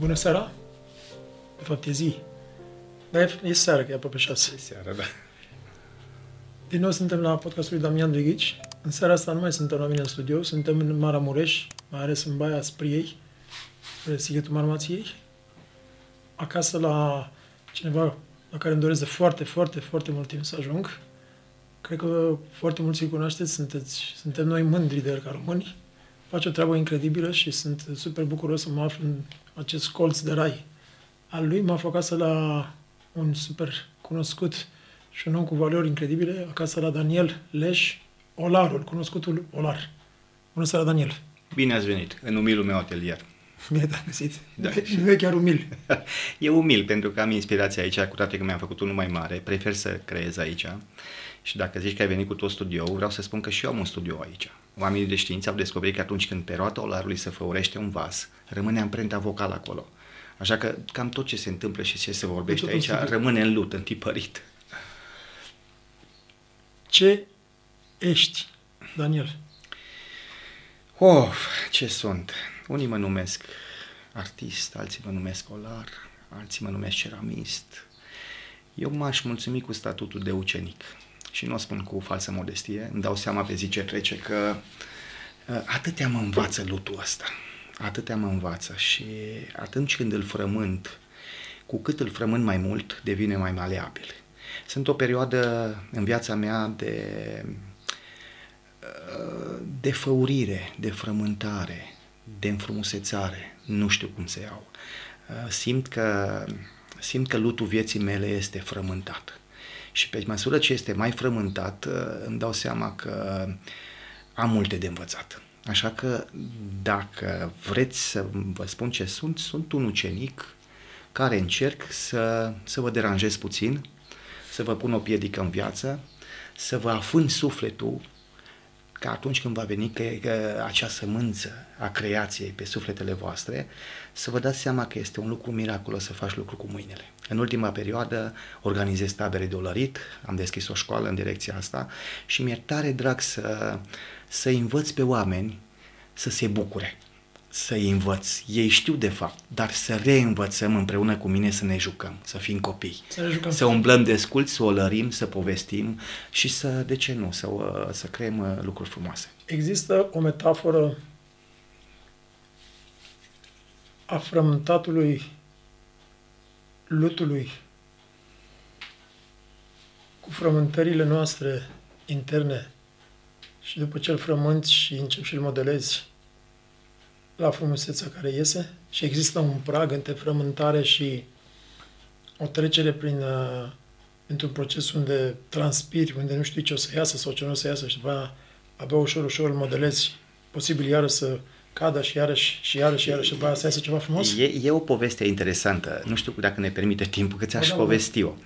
Bună seara! De fapt, e zi. Dar e, e seară, că e aproape șase. E seara, da. Din nou suntem la podcastul lui Damian Drighici. În seara asta nu mai suntem la mine în studio, suntem în Maramureș, mai ales în Baia Spriei, pe Sighetul Marmației. Acasă la cineva la care îmi doresc de foarte, foarte, foarte mult timp să ajung. Cred că foarte mulți îi cunoașteți, sunteți, suntem noi mândri de el ca români. Face o treabă incredibilă și sunt super bucuros să mă aflu în acest colț de rai al lui. Mă aflu acasă la un super cunoscut și un om cu valori incredibile, acasă la Daniel Leș, Olarul, cunoscutul Olar. Bună seara, Daniel! Bine ați venit în umilul meu atelier. Bine te-am găsit. Da, nu, nu e chiar umil. E umil pentru că am inspirația aici, cu toate că mi-am făcut unul mai mare, prefer să creez aici. Și dacă zici că ai venit cu tot studioul, vreau să spun că și eu am un studio aici. Oamenii de știință au descoperit că atunci când pe roata olarului se făurește un vas, rămâne amprenta vocală acolo. Așa că cam tot ce se întâmplă și ce se vorbește Tot în aici studio. rămâne în lut, întipărit. Ce ești, Daniel? Of, ce sunt? Unii mă numesc artist, alții mă numesc olar, alții mă numesc ceramist. Eu m-aș mulțumi cu statutul de ucenic. Și nu o spun cu falsă modestie, îmi dau seama pe zi ce trece că uh, atâtea mă învață lutul ăsta. Atâtea mă învață și atunci când îl frământ, cu cât îl frământ mai mult, devine mai maleabil. Sunt o perioadă în viața mea de de făurire, de frământare, de înfrumusețare, nu știu cum să iau. Uh, Simt că, simt că lutul vieții mele este frământat. Și pe măsură ce este mai frământat, uh, îmi dau seama că am multe de învățat. Așa că dacă vreți să vă spun ce sunt, sunt un ucenic care încerc să, să vă deranjez puțin, să vă pun o piedică în viață, să vă afând sufletul ca atunci când va veni că, că acea sămânță a creației pe sufletele voastre, să vă dați seama că este un lucru miraculos să faci lucru cu mâinile. În ultima perioadă organizez tabere de olărit, am deschis o școală în direcția asta și mi-e tare drag să, să învăț pe oameni să se bucure, să-i învăț. Ei știu de fapt, dar să reînvățăm împreună cu mine să ne jucăm, să fim copii. Să ne jucăm. Să umblăm de scult, să o lărim, să povestim și să, de ce nu, să, uh, să creăm uh, lucruri frumoase. Există o metaforă a frământatului lutului cu frământările noastre interne și după ce îl frămânți și începi și îl modelezi la frumusețea care iese și există un prag între frământare și o trecere prin, uh, într-un proces unde transpiri, unde nu știi ce o să iasă sau ce nu o să iasă și după aia abia ușor, ușor îl modelezi, posibil iară să cadă și iarăși și iarăși și iarăși și după aia să iasă ceva frumos. E, e o poveste interesantă, nu știu dacă ne permite timpul, că ți-aș Da, da, da. povesti eu.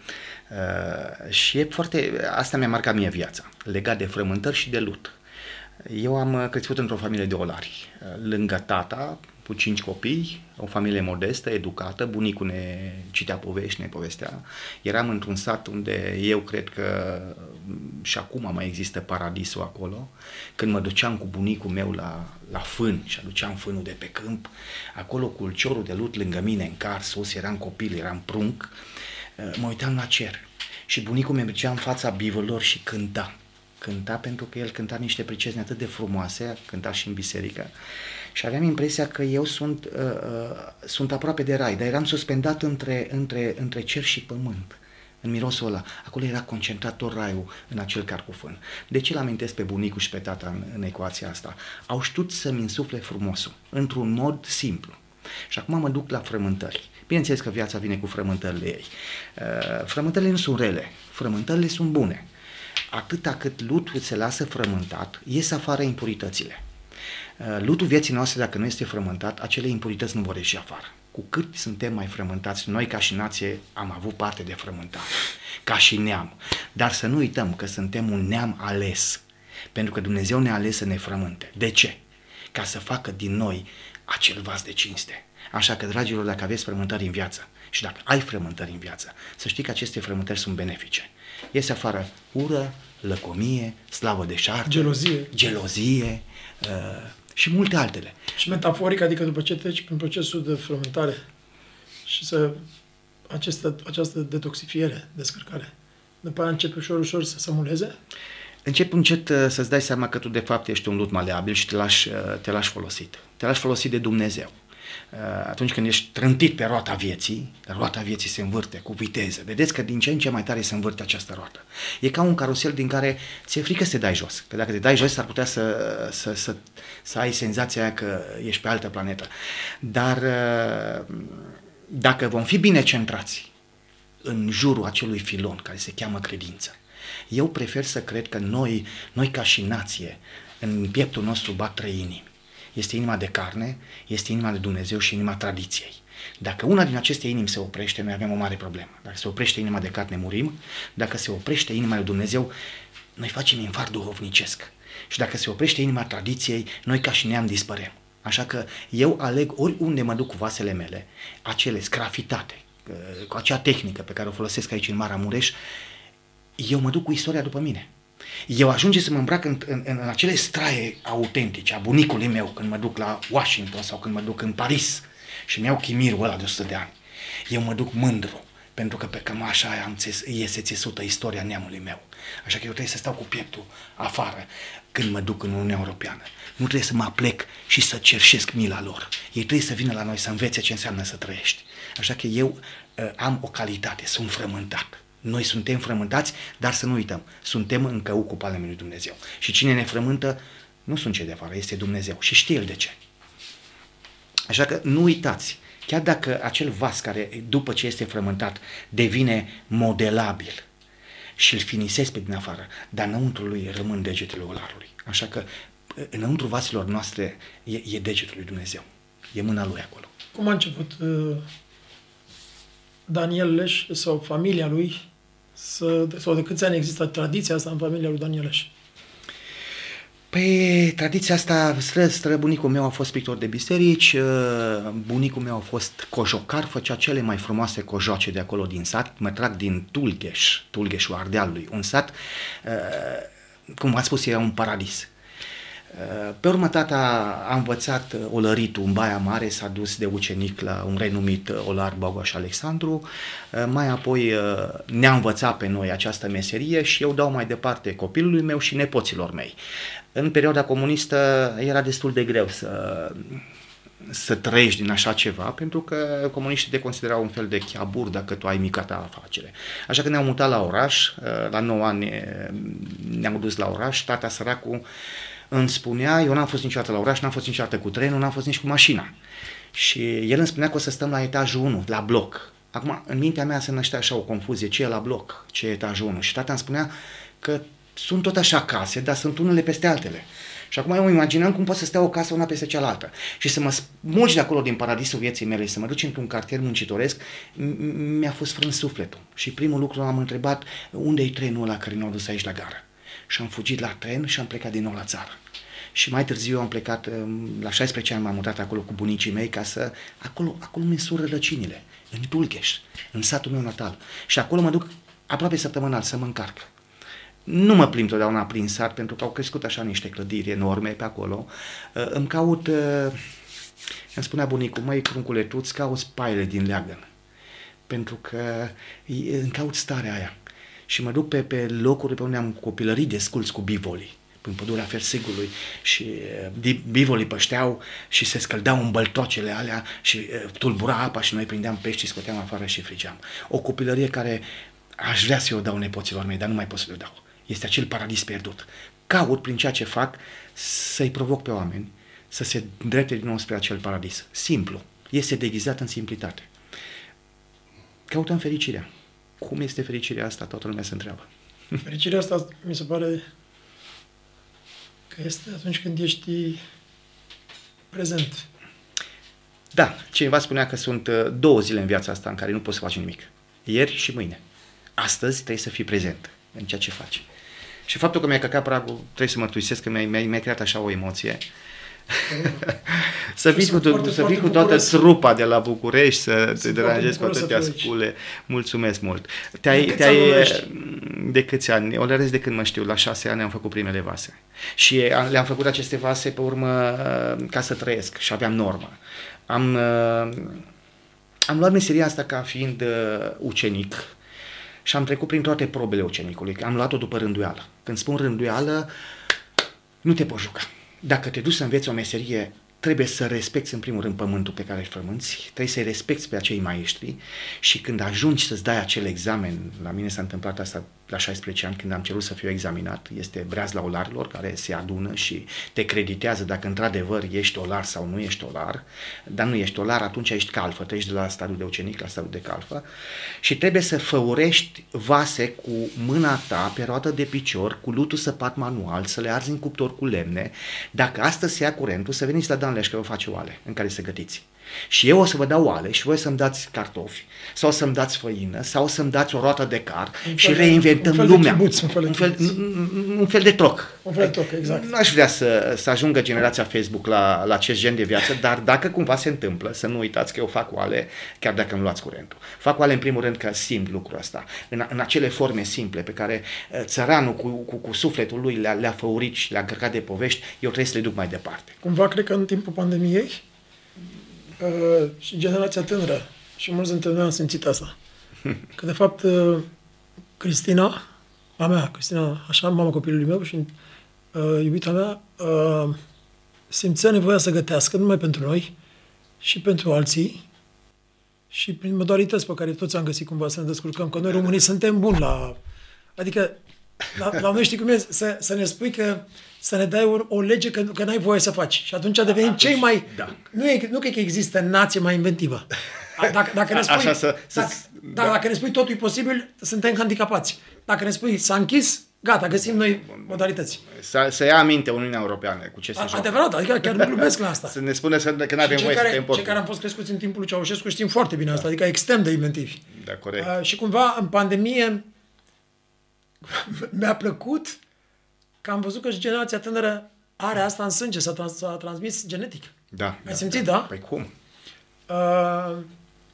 Uh, și e foarte, asta mi-a marcat mie viața, legat de frământări și de lut. Eu am uh, crescut într-o familie de olari, uh, lângă tata, cu cinci copii, o familie modestă, educată, bunicul ne citea povești, ne povestea. Eram într-un sat unde eu cred că mm, și acum mai există paradisul acolo. Când mă duceam cu bunicul meu la, la fân și aduceam fânul de pe câmp, acolo cu ulciorul de lut lângă mine în car sus, eram copil, eram prunc, uh, mă uitam la cer. Și bunicul meu mergea în fața bivărilor și cânta cânta pentru că el cânta niște pricezne atât de frumoase, cânta și în biserică și aveam impresia că eu sunt, uh, uh, sunt aproape de rai, dar eram suspendat între, între, între cer și pământ în mirosul ăla. Acolo era concentrat tot raiul în acel car cu fân. De ce l-amintesc pe bunicul și pe tata în, în ecuația asta? Au știut să-mi insufle frumosul, într-un mod simplu. Și acum mă duc la frământări. Bineînțeles că viața vine cu frământările ei. Uh, frământările nu sunt rele, frământările sunt bune atâta cât lutul se lasă frământat, ies afară impuritățile. Uh, Lutul vieții noastre, dacă nu este frământat, acele impurități nu vor ieși afară. Cu cât suntem mai frământați, noi ca și nație am avut parte de frământare, ca și neam. Dar să nu uităm că suntem un neam ales, pentru că Dumnezeu ne-a ales să ne frământe. De ce? Ca să facă din noi acel vas de cinste. Așa că, dragilor, dacă aveți frământări în viață și dacă ai frământări în viață, să știi că aceste frământări sunt benefice. Iese afară ură, lăcomie, slavă de șarpe, Gelozie. gelozie uh, și multe altele. Și metaforic, adică după ce treci prin procesul de frământare, și să această, această detoxifiere, descărcare, după aia începe ușor, ușor să se muleze? Încep încet uh, să-ți dai seama că tu de fapt ești un lut maleabil și te lași, uh, te lași folosit. Te lași folosit de Dumnezeu. Uh, atunci când ești trântit pe roata vieții, roata vieții se învârte cu viteză. Vedeți că din ce în ce mai tare se învârte această roată. E ca un carusel din care ți-e frică să te dai jos. Că dacă te dai jos, s-ar putea să, să, să, să ai senzația aia că ești pe altă planetă. Dar dacă vom fi bine centrați în jurul acelui filon care se cheamă credință, eu prefer să cred că noi, noi ca și nație, în pieptul nostru bat trei inimi. Este inima de carne, este inima de Dumnezeu și inima tradiției. Dacă una din aceste inimi se oprește, noi avem o mare problemă. Dacă se oprește inima de carne, murim. Dacă se oprește inima de Dumnezeu, noi facem infart duhovnicesc. Și dacă se oprește inima tradiției, noi ca și neam dispărem. Așa că eu aleg oriunde mă duc cu vasele mele, acele scrafitate, cu acea tehnică pe care o folosesc aici în Maramureș, eu mă duc cu istoria după mine. Eu ajunge să mă îmbrac în, în, în acele straie autentice a bunicului meu când mă duc la Washington sau când mă duc în Paris și mi-au chimirul ăla de 100 de ani. Eu mă duc mândru pentru că pe cămașa aia am țes, iese țesută istoria neamului meu. Așa că eu trebuie să stau cu pieptul afară când mă duc în Uniunea Europeană. Nu trebuie să mă plec și să cerșesc mila lor. Ei trebuie să vină la noi să învețe ce înseamnă să trăiești. Așa că eu uh, am o calitate, sunt frământat. Noi suntem frământați, dar să nu uităm, suntem încă cu palmele lui Dumnezeu. Și cine ne frământă nu sunt cei de afară, este Dumnezeu. Și știe El de ce. Așa că nu uitați, chiar dacă acel vas care după ce este frământat devine modelabil și îl finisesc pe din afară, dar înăuntru lui rămân degetele olarului. Așa că înăuntru vaselor noastre e, e degetul lui Dumnezeu. E mâna lui acolo. Cum a început uh, Daniel Leș sau familia lui să, sau de câți ani există tradiția asta în familia lui Daniel Leș? Păi, tradiția asta, stră, stră, bunicul meu a fost pictor de biserici, uh, bunicul meu a fost cojocar, făcea cele mai frumoase cojoace de acolo din sat, mă trag din Tulgheș, Tulgheșul Ardealului, un sat, uh, cum am spus, era un paradis. Pe urmă, tata a învățat uh, olăritul în Baia Mare, s-a dus de ucenic la un renumit uh, olar Bogoș Alexandru, uh, mai apoi ne-a învățat pe noi această meserie și eu dau mai departe copilului meu și nepoților mei. În perioada comunistă era destul de greu să, să trăiești din așa ceva, pentru că comuniștii te considerau un fel de chiabur dacă tu ai mica ta afacere. Așa că ne-am mutat la oraș, la 9 ani ne-am dus la oraș, tata săracul îmi spunea, eu n-am fost niciodată la oraș, n-am fost niciodată cu trenul, n-am fost nici cu mașina. Și el îmi spunea că o să stăm la etajul 1, la bloc. Acum, în mintea mea se năștea așa o confuzie, ce e la bloc, ce e etajul 1. Și tata îmi spunea că sunt tot așa case, dar sunt unele peste altele. Și acum eu îmi imaginam cum pot să stea o casă una peste cealaltă și să mă smulgi de acolo din paradisul vieții mele, să mă duci într-un cartier muncitoresc, mi-a fost frâns sufletul. Și primul lucru am întrebat, unde e trenul ăla care ne-a dus aici la gară? Și am fugit la tren și am plecat din nou la țară. Și mai târziu am plecat, um, la 16 ani m-am mutat acolo cu bunicii mei ca să, acolo, acolo mi sunt rădăcinile, în Tulcheș, în satul meu natal. Și acolo mă duc aproape săptămânal să mă încarc. Nu mă plimb totdeauna prin sat, pentru că au crescut așa niște clădiri enorme pe acolo. Uh, îmi caut, uh, îmi spunea bunicul, măi, cruncule, tu îți cauți paile din leagăn. Pentru că îmi caut starea aia. Și mă duc pe, pe locuri pe unde am copilărit desculți cu bivolii în pădurea Fersigului și uh, bivolii pășteau și se scăldeau în băltocele alea și uh, tulbura apa și noi prindeam pești, scoteam afară și frigeam. O copilărie care aș vrea să o dau nepoților mei, dar nu mai pot să le dau. Este acel paradis pierdut. Caut prin ceea ce fac să-i provoc pe oameni să se îndrepte din nou spre acel paradis. Simplu. Este deghizat în simplitate. Căutăm fericirea. Cum este fericirea asta? Toată lumea se întreabă. Fericirea asta mi se pare Că este atunci când ești prezent. Da, cineva spunea că sunt uh, două zile în viața asta în care nu poți să faci nimic. Ieri și mâine. Astăzi trebuie să fii prezent în ceea ce faci. Și faptul că mi-ai căcat pragul, trebuie să mărturisesc că mi-ai, mi-ai, mi-ai creat așa o emoție. să vii cu, foarte, să vii cu toată trupa de la București, să te deranjezi cu atâtea scule. Mulțumesc mult. Te-ai, de, te-ai, de câți ani? O de când mă știu. La șase ani am făcut primele vase. Și le-am făcut aceste vase pe urmă ca să trăiesc și aveam normă. Am, am luat meseria asta ca fiind uh, ucenic și am trecut prin toate probele ucenicului. Am luat-o după rânduială. Când spun rânduială, nu te poți juca. Dacă te duci să înveți o meserie trebuie să respecti în primul rând pământul pe care îl frămânți, trebuie să-i respecti pe acei maestri și când ajungi să-ți dai acel examen, la mine s-a întâmplat asta la 16 ani când am cerut să fiu examinat, este breazla olarilor care se adună și te creditează dacă într-adevăr ești olar sau nu ești olar, dar nu ești olar, atunci ești calfă, treci de la stadiul de ucenic la stadiul de calfă și trebuie să făurești vase cu mâna ta pe roată de picior, cu lutul săpat manual, să le arzi în cuptor cu lemne. Dacă astăzi se ia curentul, să veniți la Dan Leș că vă face oale în care să gătiți. Și eu o să vă dau oale și voi să-mi dați cartofi sau să-mi dați făină sau să-mi dați o roată de car un și reinventăm un fel lumea. De chibuț, un, fel de un, fel, un fel de troc. Un fel de troc, exact. Nu aș vrea să, să ajungă generația Facebook la, la acest gen de viață, dar dacă cumva se întâmplă, să nu uitați că eu fac oale chiar dacă îmi luați curentul. Fac oale în primul rând că simt lucrul ăsta, în, în acele forme simple pe care uh, țăranul cu, cu, cu sufletul lui le-a, le-a făurit și le-a încărcat de povești, eu trebuie să le duc mai departe. Cumva cred că în timpul pandemiei uh, și generația tânără, și mulți dintre noi am simțit asta, că de fapt uh, Cristina, a mea, Cristina, așa, mama copilului meu și uh, iubita mea, uh, simțea nevoia să gătească numai pentru noi și pentru alții și prin modalități pe care toți am găsit cumva să ne descurcăm, că noi românii suntem buni la... Adică, la, la noi știi cum e, să, să ne spui că să ne dai o, o lege că, că n-ai voie să faci. Și atunci devenim cei mai... Da. Nu, e, nu cred că există nație mai inventivă. Dacă, dacă ne spui, Așa să- să- dacă, da. da. dacă ne spui totul e posibil, suntem handicapați. Dacă ne spui s-a închis, gata, găsim noi modalități. Să, să ia aminte Uniunea Europeană cu ce se joacă. Adevărat, adică chiar nu glumesc la asta. Să ne spune să, că nu Și avem cei voie să care, te cei care am fost crescuți în timpul lui Ceaușescu știm foarte bine asta, adică extrem de inventivi. Da, corect. Uh, și cumva în pandemie mi-a plăcut că am văzut că și generația tânără are asta în sânge, s-a, trans- s-a transmis genetic. Da. Ai simțit, da? Păi cum? Uh,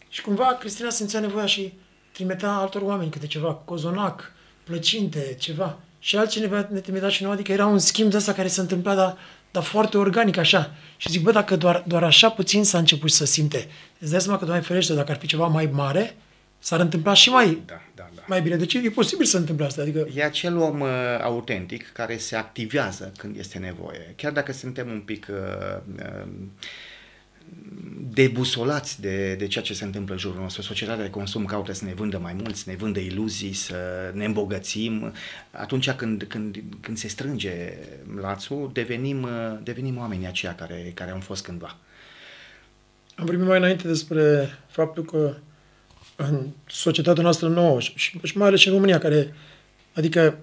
și cumva Cristina simțea nevoia și trimitea altor oameni câte ceva, cozonac, plăcinte, ceva. Și altcineva ne trimitea și nouă, adică era un schimb de asta care se întâmpla, dar, dar foarte organic așa. Și zic, bă, dacă doar, doar așa puțin s-a început să simte, îți dai seama că, Doamne ferește, dacă ar fi ceva mai mare, s-ar întâmpla și mai, Da, da, da. mai bine. Deci e posibil să întâmple asta. Adică, E acel om uh, autentic care se activează când este nevoie. Chiar dacă suntem un pic uh, uh, debusolați de, de ceea ce se întâmplă în jurul nostru. Societatea de consum caută să ne vândă mai mult, să ne vândă iluzii, să ne îmbogățim. Atunci când, când, când se strânge lațul, devenim, uh, devenim oamenii aceia care, care am fost cândva. Am vorbit mai înainte despre faptul că în societatea noastră nouă și, și și mai ales și în România, care, adică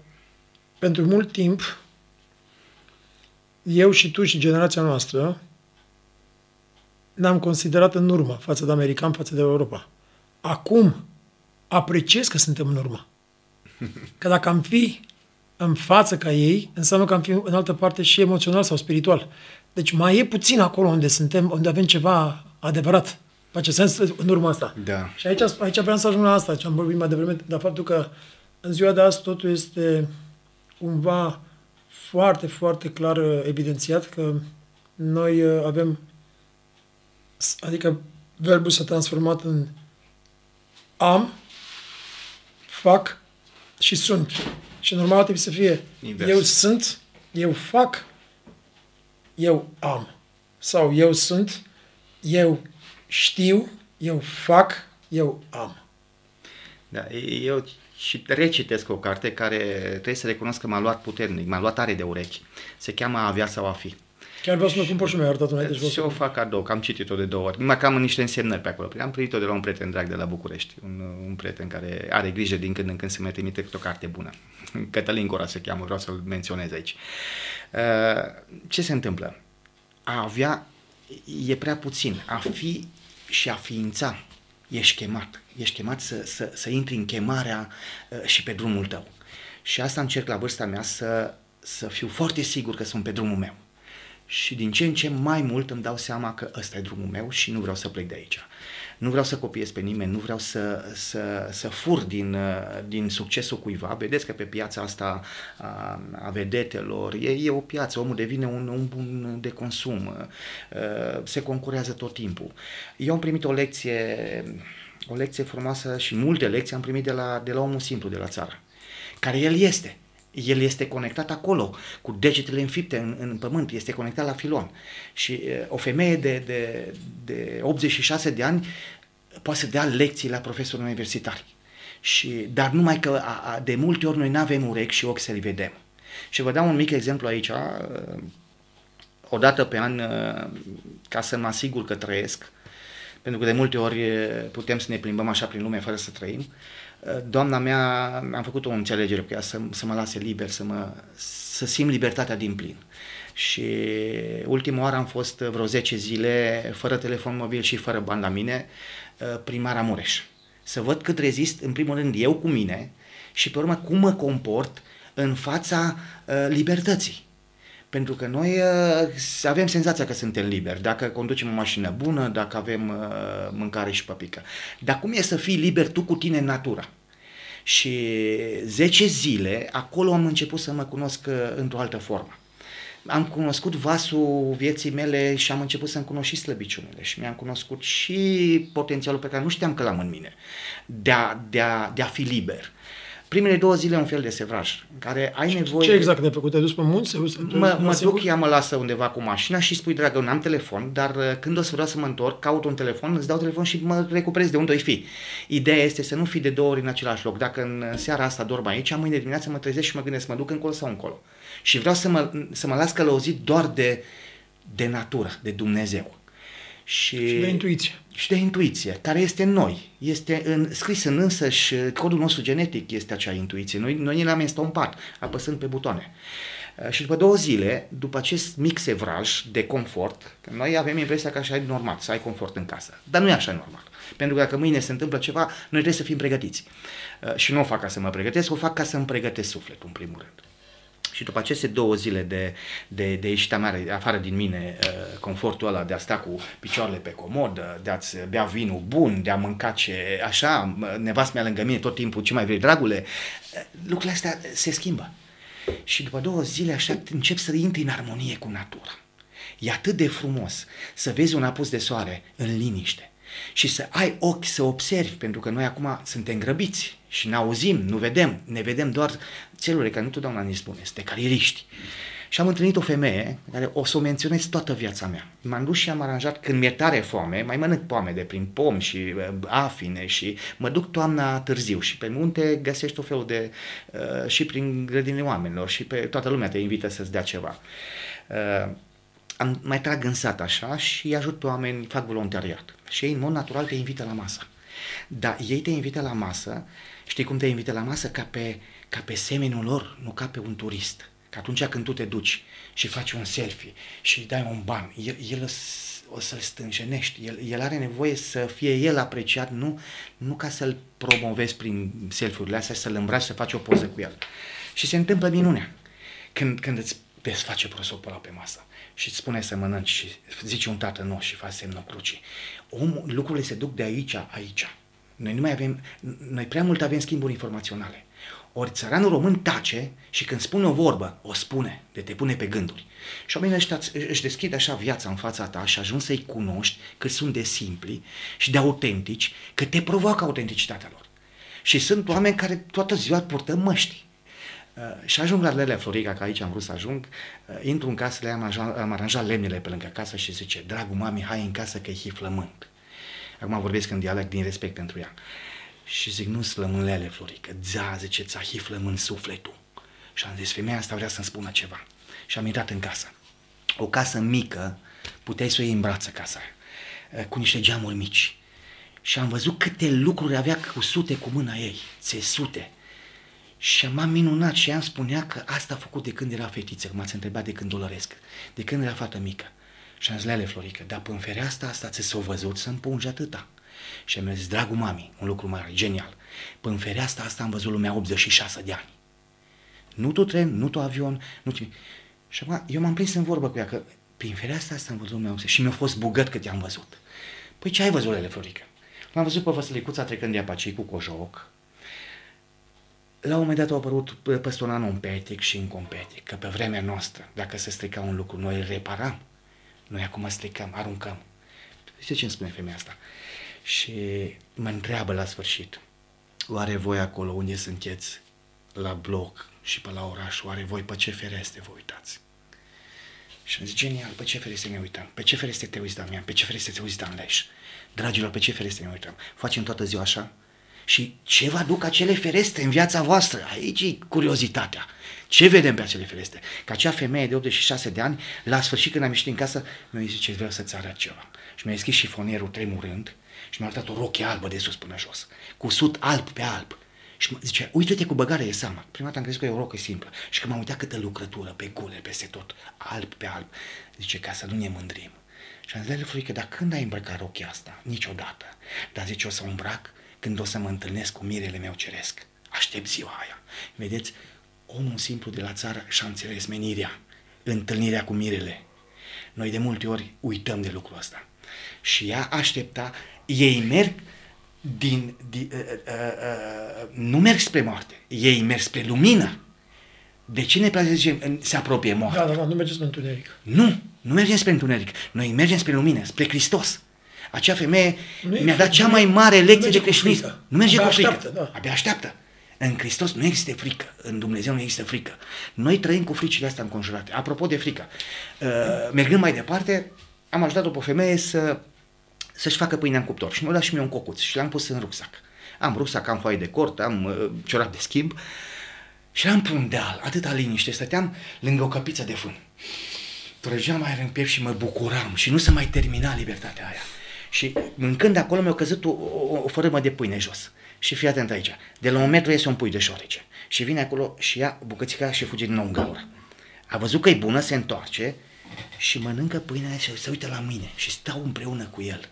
pentru mult timp, eu și tu și generația noastră ne-am considerat în urmă față de american, față de Europa. Acum apreciez că suntem în urmă. Că dacă am fi în față ca ei, înseamnă că am fi în altă parte și emoțional sau spiritual. Deci mai e puțin acolo unde suntem, unde avem ceva adevărat. Face sens în urma asta. Da. Și aici, aici vreau să ajung la asta, ce am vorbit mai devreme, dar faptul că în ziua de azi totul este cumva foarte, foarte clar uh, evidențiat că noi uh, avem, s- adică verbul s-a transformat în am, fac și sunt. Și normal trebuie să fie Invers. eu sunt, eu fac, eu am. Sau eu sunt, eu știu, eu fac, eu am. Da, eu și recitesc o carte care trebuie să recunosc că m-a luat puternic, m-a luat tare de urechi. Se cheamă A avea sau a fi. Chiar vreau să mă cumpăr și mai arătat înainte și vreau Și să... o fac cadou, că am citit-o de două ori. Numai că am niște însemnări pe acolo. Am primit-o de la un prieten drag de la București, un, un prieten care are grijă din când în când să mi trimite câte o carte bună. Cătălin Cora se cheamă, vreau să-l menționez aici. Uh, Ce se întâmplă? A avea e prea puțin. A fi și a ființa. Ești chemat. Ești chemat să, să, să intri în chemarea uh, și pe drumul tău. Și asta încerc la vârsta mea să, să fiu foarte sigur că sunt pe drumul meu Și din ce în ce mai mult îmi dau seama că ăsta e drumul meu și nu vreau să plec de aici. Nu vreau să copiez pe nimeni, nu vreau să, să, să fur din, din succesul cuiva. Vedeți că pe piața asta a, a vedetelor e, e o piață, omul devine un, un bun de consum, se concurează tot timpul. Eu am primit o lecție, o lecție frumoasă și multe lecții am primit de la, de la omul simplu de la țară, care el este el este conectat acolo, cu degetele înfipte în, în pământ, este conectat la filon. Și uh, o femeie de, de, de 86 de ani poate să dea lecții la profesori universitari. Și, dar numai că a, a, de multe ori noi nu avem urechi și ochi să-l vedem. Și vă dau un mic exemplu aici. Uh, o dată pe an, uh, ca să mă asigur că trăiesc, pentru că de multe ori putem să ne plimbăm așa prin lume fără să trăim, doamna mea, am făcut o înțelegere cu ea să, să mă lase liber, să, mă, să simt libertatea din plin. Și ultima oară am fost vreo 10 zile fără telefon mobil și fără bani la mine, uh, primar Mureș. Să văd cât rezist, în primul rând, eu cu mine și pe urmă cum mă comport în fața uh, libertății. Pentru că noi uh, avem senzația că suntem liberi, dacă conducem o mașină bună, dacă avem uh, mâncare și păpică. Dar cum e să fii liber tu cu tine în natura? Și 10 zile, acolo am început să mă cunosc uh, într-o altă formă. Am cunoscut vasul vieții mele și am început să-mi cunosc și slăbiciunile și mi-am cunoscut și potențialul pe care nu știam că l-am în mine, de a, de a, de a fi liber primele două zile un fel de sevraj, în care ai nevoie... Ce exact ai făcut? Te-ai dus pe munți? Mă, mă duc, ea mă lasă undeva cu mașina și spui, dragă, nu am telefon, dar uh, când o să vreau să mă întorc, caut un telefon, îți dau telefon și mă recuperez de unde o fi. Ideea este să nu fii de două ori în același loc. Dacă în seara asta dorm aici, mâine dimineață mă trezesc și mă gândesc, mă duc încolo sau încolo. Și vreau să mă, să mă las călăuzit doar de, de natură, de Dumnezeu. Și, și de intuiție. Și de intuiție, care este în noi. Este în, scris în însăși, codul nostru genetic este acea intuiție. Noi, noi ne l-am estompat, apăsând pe butoane. Uh, și după două zile, după acest mic sevraj de confort, că noi avem impresia că așa e normal, să ai confort în casă. Dar nu e așa normal. Pentru că dacă mâine se întâmplă ceva, noi trebuie să fim pregătiți. Uh, și nu o fac ca să mă pregătesc, o fac ca să îmi pregătesc sufletul, în primul rând. Și după aceste două zile de, de, de ieșita mare, afară din mine, uh, confortul ăla de a sta cu picioarele pe comod, de a-ți bea vinul bun, de a mânca ce așa, nevastă mea lângă mine tot timpul, ce mai vrei, dragule, uh, lucrurile astea se schimbă. Și după două zile așa încep să intri în armonie cu natura. E atât de frumos să vezi un apus de soare în liniște și să ai ochi să observi, pentru că noi acum suntem grăbiți și ne auzim, nu vedem, ne vedem doar celule, care nu totdeauna ne spune, este caririști. Și am întâlnit o femeie care o să o menționez toată viața mea. M-am dus și am aranjat, când mi-e tare foame, mai mănânc poame de prin pom și uh, afine și mă duc toamna târziu și pe munte găsești o fel de, uh, și prin grădinile oamenilor și pe toată lumea te invită să-ți dea ceva. Uh, am, mai trag în sat așa și ajut pe oameni, fac voluntariat. Și ei, în mod natural, te invită la masă. Dar ei te invită la masă, știi cum te invită la masă? Ca pe, ca pe semenul lor, nu ca pe un turist. Că atunci când tu te duci și faci un selfie și îi dai un ban, el, el o să-l stânjenești. El, el are nevoie să fie el apreciat, nu, nu ca să-l promovezi prin selfie-urile astea, să-l îmbraci, să faci o poză cu el. Și se întâmplă minunea. Când, când îți desface prosopul ăla pe masă și îți spune să mănânci și zici un tată nu și faci semnul crucii. Om, lucrurile se duc de aici, aici. Noi nu mai avem, noi prea mult avem schimburi informaționale. Ori țăranul român tace și când spune o vorbă, o spune, de te pune pe gânduri. Și oamenii ăștia își deschid așa viața în fața ta și ajung să-i cunoști cât sunt de simpli și de autentici, că te provoacă autenticitatea lor. Și sunt oameni care toată ziua purtă măști. Uh, și ajung la Lele Florica, că aici am vrut să ajung, uh, intru în casă, le am, aranjat, am aranjat lemnele pe lângă casă și zice, dragul mami, hai în casă că e hiflământ. Acum vorbesc în dialect din respect pentru ea. Și zic, nu slămânlele, Florică, da, zice, ți-a hiflământ sufletul. Și am zis, femeia asta vrea să-mi spună ceva. Și am intrat în casă. O casă mică, puteai să o iei în brață casa aia, uh, cu niște geamuri mici. Și am văzut câte lucruri avea cu sute cu mâna ei, țesute, și m-am minunat și ea îmi spunea că asta a făcut de când era fetiță, că m-ați întrebat de când dolăresc, de când era fată mică. Și am zis, Lele Florică, dar până fereastra asta ți s-o văzut să împungi atâta. Și mi-a zis, dragul mami, un lucru mare, genial. Până fereastra asta am văzut lumea 86 de ani. Nu tu tren, nu tu avion, nu tu... Și acum eu m-am prins în vorbă cu ea că Prin fereastra asta am văzut meu și mi-a fost bugăt cât i-am văzut. Păi ce ai văzut, Lele Florică? L-am văzut pe Văsălicuța trecând de apacei cu cojoc. La un moment dat a apărut peste un an un petic și un competic, că pe vremea noastră, dacă se strica un lucru, noi îl reparam. Noi acum stricăm, aruncăm. Știi ce îmi spune femeia asta? Și mă întreabă la sfârșit, oare voi acolo unde sunteți, la bloc și pe la oraș, oare voi pe ce fereste vă uitați? Și îmi zice, genial, pe ce fereste ne uităm? Pe ce fereste te uiți, Damian? Pe ce fereste te uiți, Dan Leș? Dragilor, pe ce fereste ne uităm? Facem toată ziua așa? Și ce vă aduc acele fereste în viața voastră? Aici e curiozitatea. Ce vedem pe acele fereste? Că acea femeie de 86 de ani, la sfârșit când am ieșit din casă, mi-a zis, ce vreau să-ți arăt ceva. Și mi-a deschis șifonierul tremurând și mi-a arătat o rochie albă de sus până jos, cu sut alb pe alb. Și mă zice, uite-te cu băgare de seama. Prima dată am crezut că e o rocă simplă. Și că m-am uitat câtă lucrătură pe gule, peste tot, alb pe alb. Zice, ca să nu ne mândrim. Și am zis, frică, dar când ai îmbrăcat rochia asta? Niciodată. Dar zice, o să o îmbrac când o să mă întâlnesc cu mirele meu ceresc. Aștept ziua aia. Vedeți, omul simplu de la țară și-a înțeles menirea, întâlnirea cu mirele. Noi de multe ori uităm de lucrul ăsta. Și ea aștepta, ei merg din, din uh, uh, uh, nu merg spre moarte, ei merg spre lumină. De ce ne place să se apropie moartea? Da, da, da, nu mergem spre întuneric. Nu, nu mergem spre întuneric. Noi mergem spre lumină, spre Hristos. Acea femeie nu mi-a dat cea mai mare lecție de creștinism. Nu merge cu frică. Așteaptă, da. Abia așteaptă. În Hristos nu există frică, în Dumnezeu nu există frică. Noi trăim cu fricile astea înconjurate. Apropo de frică, uh, mergând mai departe, am ajutat-o pe femeie să, să-și facă pâinea în cuptor și mi-a dat și mie un cocuț și l-am pus în rucsac. Am rucsac, am foaie de cort, am uh, ciorap de schimb și eram pe un deal, atâta liniște, stăteam lângă o căpiță de fân. Trăgeam aer în piept și mă bucuram și nu se mai termina libertatea aia. Și mâncând acolo mi-a căzut o, o, o fărâmă de pâine jos. Și fii atent aici. De la un metru iese un pui de șorece. Și vine acolo și ia bucățica și fuge din nou în gaură. A văzut că e bună, se întoarce și mănâncă pâinea și se uită la mine și stau împreună cu el.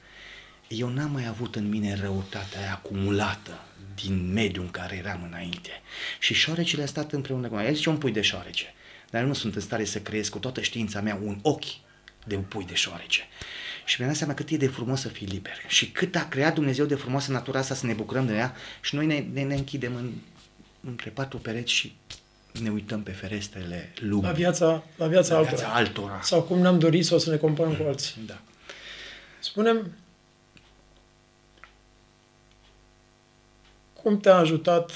Eu n-am mai avut în mine răutatea aia acumulată din mediul în care eram înainte. Și șorecele a stat împreună cu mine. Zice un pui de șoarece. Dar eu nu sunt în stare să creez cu toată știința mea un ochi de un pui de șoarece. Și mi-am dat seama cât e de frumos să fii liber și cât a creat Dumnezeu de frumoasă natura asta să ne bucurăm de ea și noi ne, ne, ne închidem în, între patru pereți și ne uităm pe ferestrele lumii. La viața, la viața, la altora. viața altora. Sau cum ne-am dorit sau să ne comparăm mm. cu alții. Da. Spunem, cum te-a ajutat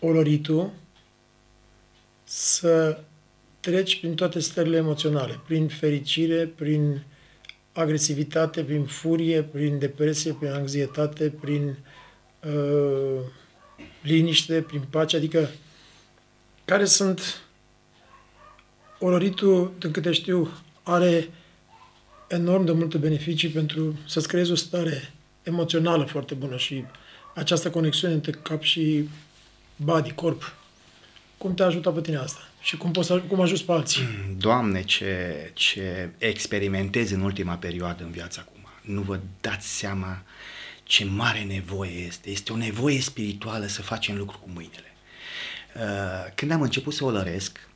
oloritul să treci prin toate stările emoționale, prin fericire, prin agresivitate, prin furie, prin depresie, prin anxietate, prin uh, liniște, prin pace, adică care sunt oloritul, din câte știu, are enorm de multe beneficii pentru să-ți creezi o stare emoțională foarte bună și această conexiune între cap și body, corp. Cum te-a ajutat pe tine asta? Și cum, poți, cum ajuns pe alții? Doamne, ce, ce experimentez în ultima perioadă în viața acum. Nu vă dați seama ce mare nevoie este. Este o nevoie spirituală să facem lucru cu mâinile. Uh, când am început să o lăresc,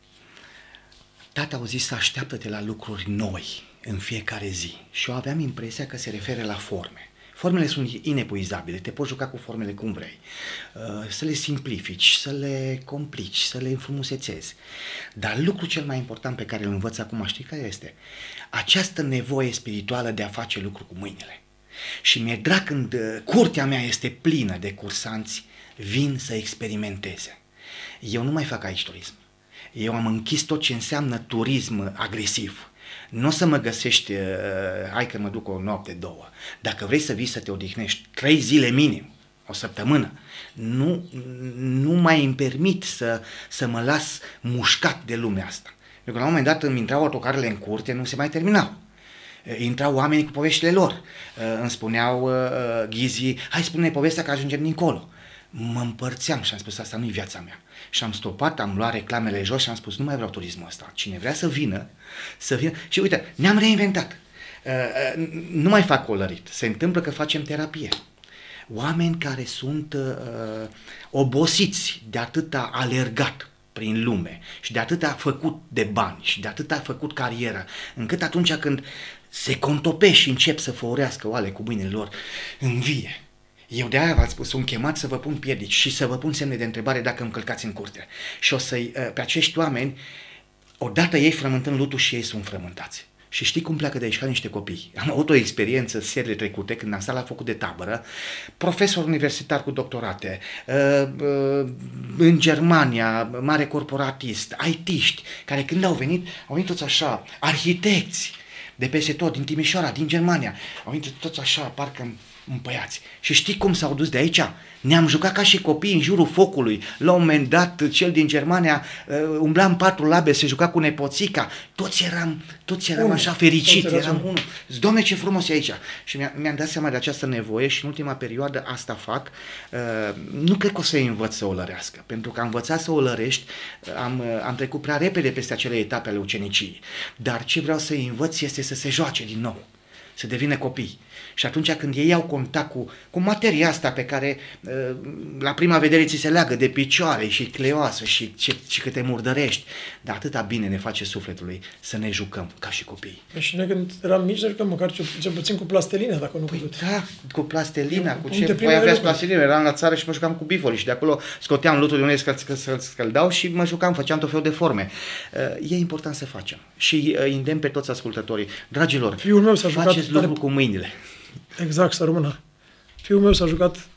tata au zis să așteaptă-te la lucruri noi în fiecare zi. Și eu aveam impresia că se referă la forme. Formele sunt inepuizabile, te poți juca cu formele cum vrei, uh, să le simplifici, să le complici, să le înfrumusețezi. Dar lucrul cel mai important pe care îl învăț acum, știi care este? Această nevoie spirituală de a face lucru cu mâinile. Și mi-e drag când uh, curtea mea este plină de cursanți, vin să experimenteze. Eu nu mai fac aici turism. Eu am închis tot ce înseamnă turism agresiv nu o să mă găsești, uh, hai că mă duc o noapte, două. Dacă vrei să vii să te odihnești, trei zile minim, o săptămână, nu, nu mai îmi permit să, să mă las mușcat de lumea asta. Pentru că la un moment dat îmi intrau autocarele în curte, nu se mai terminau. Uh, intrau oamenii cu poveștile lor. Uh, îmi spuneau uh, ghizii, hai spune povestea că ajungem dincolo. Mă împărțeam și am spus, asta nu e viața mea. Și am stopat, am luat reclamele jos și am spus, nu mai vreau turismul ăsta. Cine vrea să vină, să vină. Și uite, ne-am reinventat. Uh, uh, nu mai fac colărit. Se întâmplă că facem terapie. Oameni care sunt uh, obosiți de atâta alergat prin lume și de atât a făcut de bani și de atât a făcut carieră, încât atunci când se contopește și încep să făurească oale cu mâinile lor, învie. Eu de aia v-ați spus, sunt chemat să vă pun piedici și să vă pun semne de întrebare dacă îmi călcați în curte. Și o să-i, uh, pe acești oameni, odată ei frământând lutul și ei sunt frământați. Și știi cum pleacă de aici ca niște copii. Am avut o experiență seriile trecute când am stat la făcut de tabără, profesor universitar cu doctorate, uh, uh, în Germania, mare corporatist, IT-ști, care când au venit, au venit toți așa, arhitecți, de peste tot, din Timișoara, din Germania, au venit toți așa, parcă împăiați. Și știi cum s-au dus de aici? Ne-am jucat ca și copii în jurul focului. La un moment dat, cel din Germania uh, umbla în patru labe, se juca cu nepoțica. Toți eram, toți eram Unu. așa fericiți, Toți erați eram unu. unul. Doamne, ce frumos e aici! Și mi-a, mi-am dat seama de această nevoie și în ultima perioadă asta fac. Uh, nu cred că o să învăț să o lărească, pentru că am învățat să o lărești, uh, am, uh, am trecut prea repede peste acele etape ale uceniciei. Dar ce vreau să învăț este să se joace din nou să devină copii. Și atunci când ei au contact cu, cu materia asta pe care uh, la prima vedere ți se leagă de picioare și cleoasă și, și, și câte murdărești, dar atâta bine ne face sufletului să ne jucăm ca și copii. Păi Și noi când eram mici, ne jucam măcar ce, ce puțin cu plastelină, dacă nu cu tot. Da, cu plastelina, cu Unde ce... primele Voi aveați lucruri. plastelină, eram la țară și mă jucam cu bifoli și de acolo scoteam lutul de unde să să- să-l scăldau și mă jucam, făceam tot felul de forme. Uh, E important să facem. Și uh, îndemn pe toți ascultătorii. Dragilor, Fiul meu s-a jucat faceți tare- lucru cu mâinile. Exact, să rămână. Fiul meu s-a jucat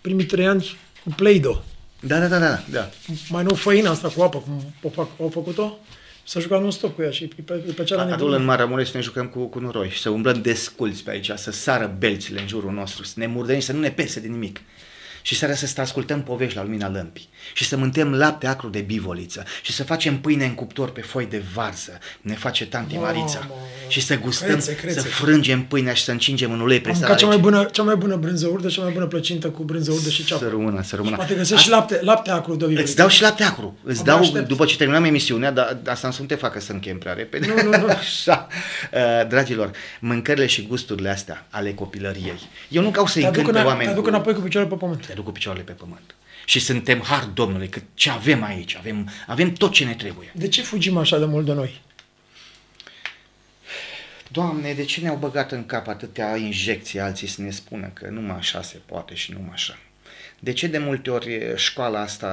primii trei ani cu Play-Doh. Da, da, da, da, da. Mai nou făina asta cu apă, cum o fac, au făcut-o, s-a jucat non-stop cu ea și pe, pe, pe cealaltă Acolo în Maramureș să ne jucăm cu, cu noroi și să umblăm desculți pe aici, să sară belțile în jurul nostru, să ne murdărim, să nu ne pese de nimic. Și seara să stă ascultăm povești la lumina lămpii și să mântăm lapte acru de bivoliță și să facem pâine în cuptor pe foi de varză, ne face tanti Mamă, Marița și să gustăm, crețe, crețe. să frângem pâinea și să încingem în ulei Am presat. mâncat cea mai, rece. bună, cea mai bună brânză urdă, cea mai bună plăcintă cu brânză urdă și ceapă. Să rămână, să rămână. Poate găsești și lapte, lapte acru de Îți dau și lapte acru. Îți Abia dau, aștept. după ce terminăm emisiunea, dar asta nu să nu te facă să închem prea repede. Nu, nu, nu. Așa. Uh, dragilor, mâncările și gusturile astea ale copilăriei. Eu nu caut să-i Te aduc, încânt pe în, oameni. te aduc cu- înapoi cu picioarele pe pământ. Te aduc cu picioarele pe pământ. Și suntem har Domnului, că ce avem aici, avem, avem tot ce ne trebuie. De ce fugim așa de mult de noi? Doamne, de ce ne-au băgat în cap atâtea injecții alții să ne spună că numai așa se poate și numai așa? De ce de multe ori școala asta,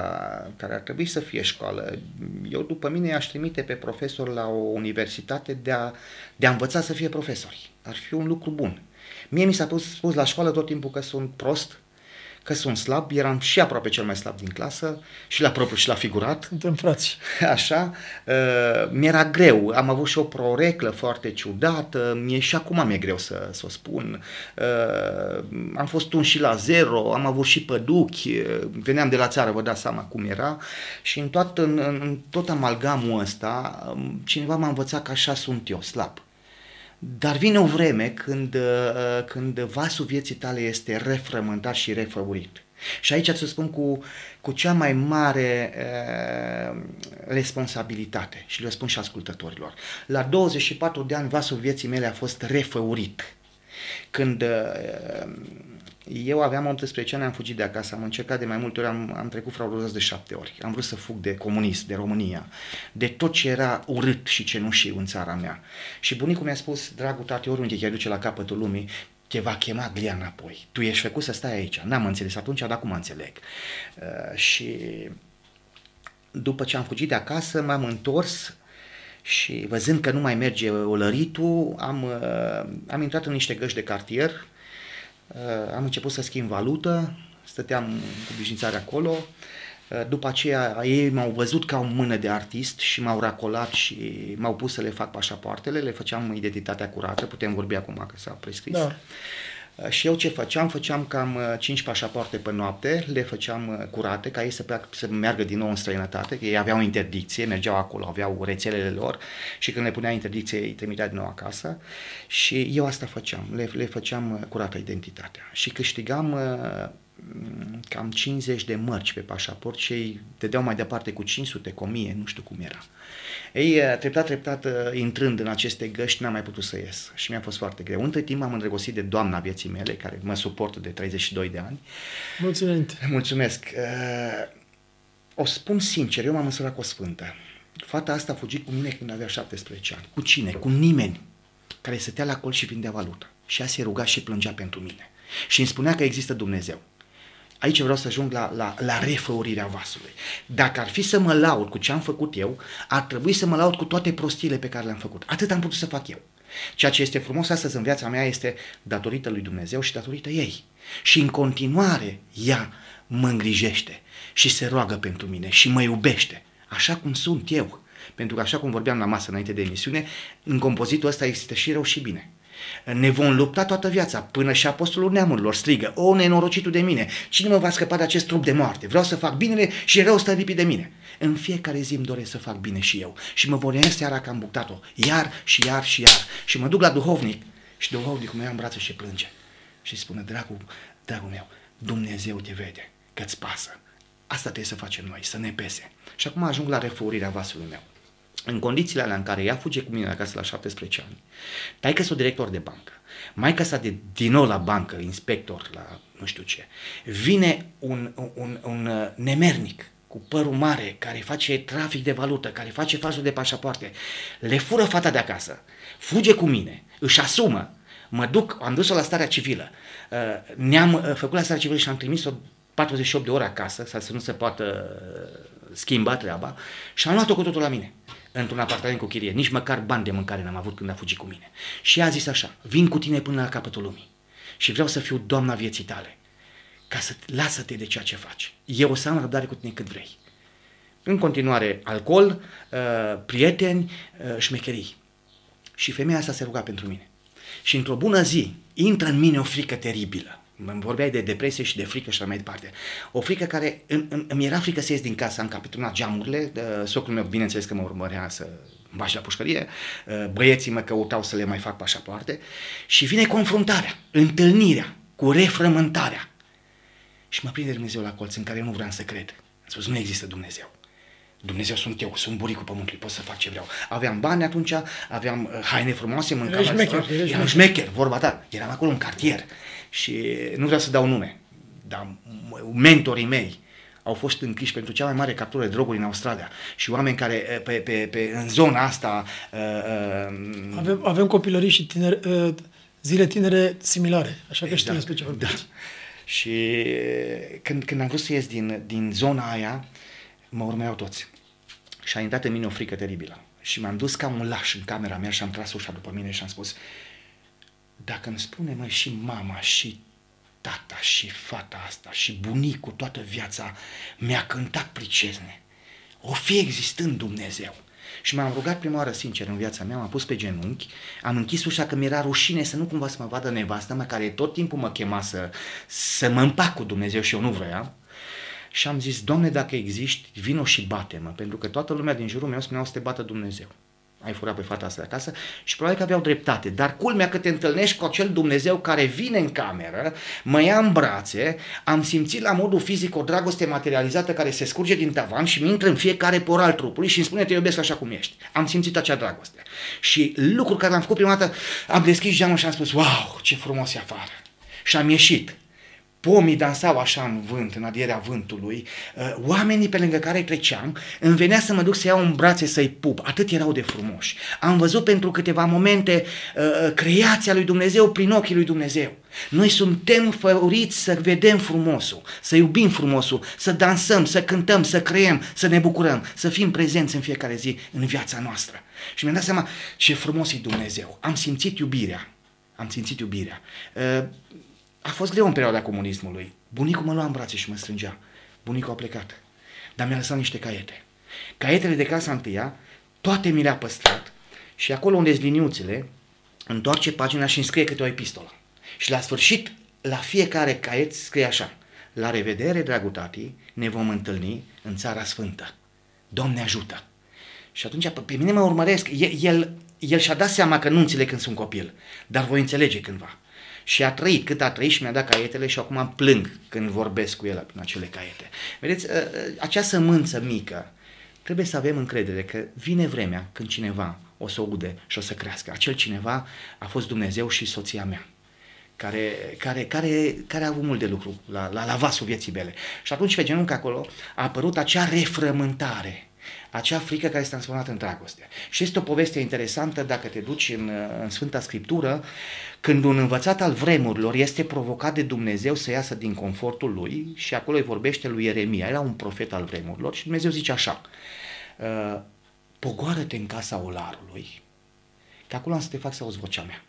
care ar trebui să fie școală, eu după mine aș trimite pe profesor la o universitate de a, de a învăța să fie profesori. Ar fi un lucru bun. Mie mi s-a pus, spus la școală tot timpul că sunt prost, că sunt slab, eram și aproape cel mai slab din clasă, și la propriu și la figurat, Suntem frați. Așa, uh, mi-era greu, am avut și o proreclă foarte ciudată, mie și acum mi-e greu să, să o spun. Uh, am fost un și la zero, am avut și păduchi, uh, veneam de la țară, vă dați seama cum era și în tot, în, în tot amalgamul ăsta, um, cineva m-a învățat că așa sunt eu, slab. Dar vine o vreme când, uh, când vasul vieții tale este refrământat și refăurit. Și aici să spun cu, cu cea mai mare uh, responsabilitate și le spun și ascultătorilor. La 24 de ani vasul vieții mele a fost refăurit. Când uh, eu aveam 18 ani, am fugit de acasă, am încercat de mai multe ori, am, am trecut fraudozos de șapte ori. Am vrut să fug de comunism, de România, de tot ce era urât și cenușiu în țara mea. Și bunicul mi-a spus, dragul tati, oriunde te duce la capătul lumii, te va chema glia înapoi. Tu ești făcut să stai aici. N-am înțeles atunci, dar acum înțeleg. Uh, și după ce am fugit de acasă, m-am întors și văzând că nu mai merge olăritul, am, uh, am intrat în niște găști de cartier, uh, am început să schimb valută, stăteam cu bișnițare acolo, uh, după aceea ei m-au văzut ca o mână de artist și m-au racolat și m-au pus să le fac pașapoartele, le făceam identitatea curată, putem vorbi acum că s-a prescris. Da. Uh, Și eu ce făceam? Făceam cam uh, 5 pașapoarte pe noapte, le făceam uh, curate ca ei să, pleacă, să meargă din nou în străinătate, că ei aveau interdicție, mergeau acolo, aveau rețelele lor și când le punea interdicție îi trimitea din nou acasă și eu asta făceam, le, le făceam uh, curată identitatea și câștigam uh, m, cam 50 de mărci pe pașaport și ei dădeau mai departe cu 500, cu 1000, nu știu cum era. Ei, uh, treptat, treptat, uh, intrând în aceste găști, n-am mai putut să ies și mi-a fost foarte greu. Între timp am îndrăgostit de doamna vieții mele, care mă suportă de 32 de ani. Mulțumim. Mulțumesc. Uh, o spun sincer, eu m-am măsurat cu o sfântă. Fata asta a fugit cu mine când avea 17 ani. Cu cine? Cu nimeni care stătea la colț și vindea valută. Și ea se ruga și plângea pentru mine. Și îmi spunea că există Dumnezeu. Aici vreau să ajung la, la, la refăurirea vasului. Dacă ar fi să mă laud cu ce am făcut eu, ar trebui să mă laud cu toate prostiile pe care le-am făcut. Atât am putut să fac eu. Ceea ce este frumos astăzi în viața mea este datorită lui Dumnezeu și datorită ei. Și în continuare ea mă îngrijește și se roagă pentru mine și mă iubește, așa cum sunt eu. Pentru că așa cum vorbeam la masă înainte de emisiune, în compozitul ăsta există și rău și bine. Ne vom lupta toată viața, până și apostolul neamurilor strigă, o nenorocitul de mine, cine mă va scăpa de acest trup de moarte? Vreau să fac binele și rău stă de mine. În fiecare zi îmi doresc să fac bine și eu. Și mă vor seara că am buctat-o, iar și iar și iar. Și mă duc la duhovnic și duhovnicul meu în brațe și plânge. Și spune, dragul, dragul meu, Dumnezeu te vede, că-ți pasă. Asta trebuie să facem noi, să ne pese. Și acum ajung la refurirea vasului meu. În condițiile alea în care ea fuge cu mine acasă la 17 ani, taică s-o director de bancă, mai sa de din nou la bancă, inspector la nu știu ce, vine un, un, un, un uh, nemernic cu părul mare, care face trafic de valută, care face falsul de pașapoarte, le fură fata de acasă, fuge cu mine, își asumă, mă duc, am dus-o la starea civilă, uh, ne-am uh, făcut la starea civilă și am trimis-o 48 de ore acasă, să nu se poată schimba treaba, și am luat-o cu totul la mine într-un apartament cu chirie, nici măcar bani de mâncare n-am avut când a fugit cu mine. Și a zis așa, vin cu tine până la capătul lumii și vreau să fiu doamna vieții tale, ca să lasă-te de ceea ce faci. Eu o să am răbdare cu tine cât vrei. În continuare, alcool, uh, prieteni, uh, șmecherii. Și femeia asta se ruga pentru mine. Și într-o bună zi, intră în mine o frică teribilă. Vorbeai de depresie și de frică și așa mai departe. O frică care îmi, îmi era frică să ies din casa, am capitonat geamurile, socrul meu bineînțeles că mă urmărea să bași la pușcărie, uh, băieții mă căutau să le mai fac pașapoarte și vine confruntarea, întâlnirea cu refrământarea. Și mă prinde Dumnezeu la colț în care eu nu vreau să cred. Am spus, nu există Dumnezeu. Dumnezeu sunt eu, sunt buricul pământului, pot să fac ce vreau. Aveam bani atunci, aveam uh, haine frumoase, mâncam. Ești șmecher, ești eram șmecher, vorba ta. Eram acolo în cartier și nu vreau să dau nume, dar mentorii mei au fost închiși pentru cea mai mare captură de droguri în Australia și oameni care pe, pe, pe, în zona asta... Uh, uh, avem, avem copilării și tineri, uh, zile tinere similare, așa că exact, știm despre ce vorbim. Da. Și când, când am vrut să ies din, din zona aia, mă urmeau toți. Și a intrat în mine o frică teribilă. Și m-am dus ca un laș în camera mea și am tras ușa după mine și am spus dacă îmi spune mai și mama și tata și fata asta și bunicul toată viața mi-a cântat pricezne, o fi existând Dumnezeu. Și m-am rugat prima oară sincer în viața mea, m-am pus pe genunchi, am închis ușa că mi-era rușine să nu cumva să mă vadă nevastă mea care tot timpul mă chema să, să mă împac cu Dumnezeu și eu nu vroiam. Și am zis, Doamne, dacă existi, vino și bate-mă, pentru că toată lumea din jurul meu spunea să te bată Dumnezeu ai furat pe fata asta de acasă și probabil că aveau dreptate. Dar culmea că te întâlnești cu acel Dumnezeu care vine în cameră, mă ia în brațe, am simțit la modul fizic o dragoste materializată care se scurge din tavan și mi intră în fiecare por al trupului și îmi spune te iubesc așa cum ești. Am simțit acea dragoste. Și lucrul care l-am făcut prima dată, am deschis geamul și am spus, wow, ce frumos e afară. Și am ieșit pomii dansau așa în vânt, în adierea vântului, uh, oamenii pe lângă care treceam, îmi venea să mă duc să iau în brațe să-i pup, atât erau de frumoși. Am văzut pentru câteva momente uh, creația lui Dumnezeu prin ochii lui Dumnezeu. Noi suntem făuriți să vedem frumosul, să iubim frumosul, să dansăm, să cântăm, să creăm, să ne bucurăm, să fim prezenți în fiecare zi în viața noastră. Și mi-am dat seama ce frumos e Dumnezeu. Am simțit iubirea. Am simțit iubirea. Uh, a fost greu în perioada comunismului. Bunicul mă lua în brațe și mă strângea. Bunicul a plecat. Dar mi-a lăsat niște caiete. Caietele de clasa întâia, toate mi le-a păstrat și acolo unde liniuțele, întoarce pagina și înscrie câte o epistolă. Și la sfârșit, la fiecare caiet scrie așa. La revedere, dragul tati, ne vom întâlni în țara sfântă. Doamne ajută! Și atunci pe mine mă urmăresc. El, el, el și-a dat seama că nu înțeleg când sunt copil, dar voi înțelege cândva. Și a trăit cât a trăit și mi-a dat caietele și acum plâng când vorbesc cu el în acele caiete. Vedeți, ă, ă, acea sămânță mică, trebuie să avem încredere că vine vremea când cineva o să o ude și o să crească. Acel cineva a fost Dumnezeu și soția mea care, care, care, care a avut mult de lucru la, la, la vasul vieții mele. Și atunci pe genunchi acolo a apărut acea refrământare, acea frică care s-a transformat în dragoste. Și este o poveste interesantă dacă te duci în, în Sfânta Scriptură, când un învățat al vremurilor este provocat de Dumnezeu să iasă din confortul lui și acolo îi vorbește lui Ieremia, era un profet al vremurilor și Dumnezeu zice așa, uh, pogoară-te în casa olarului, că acolo am să te fac să auzi vocea mea.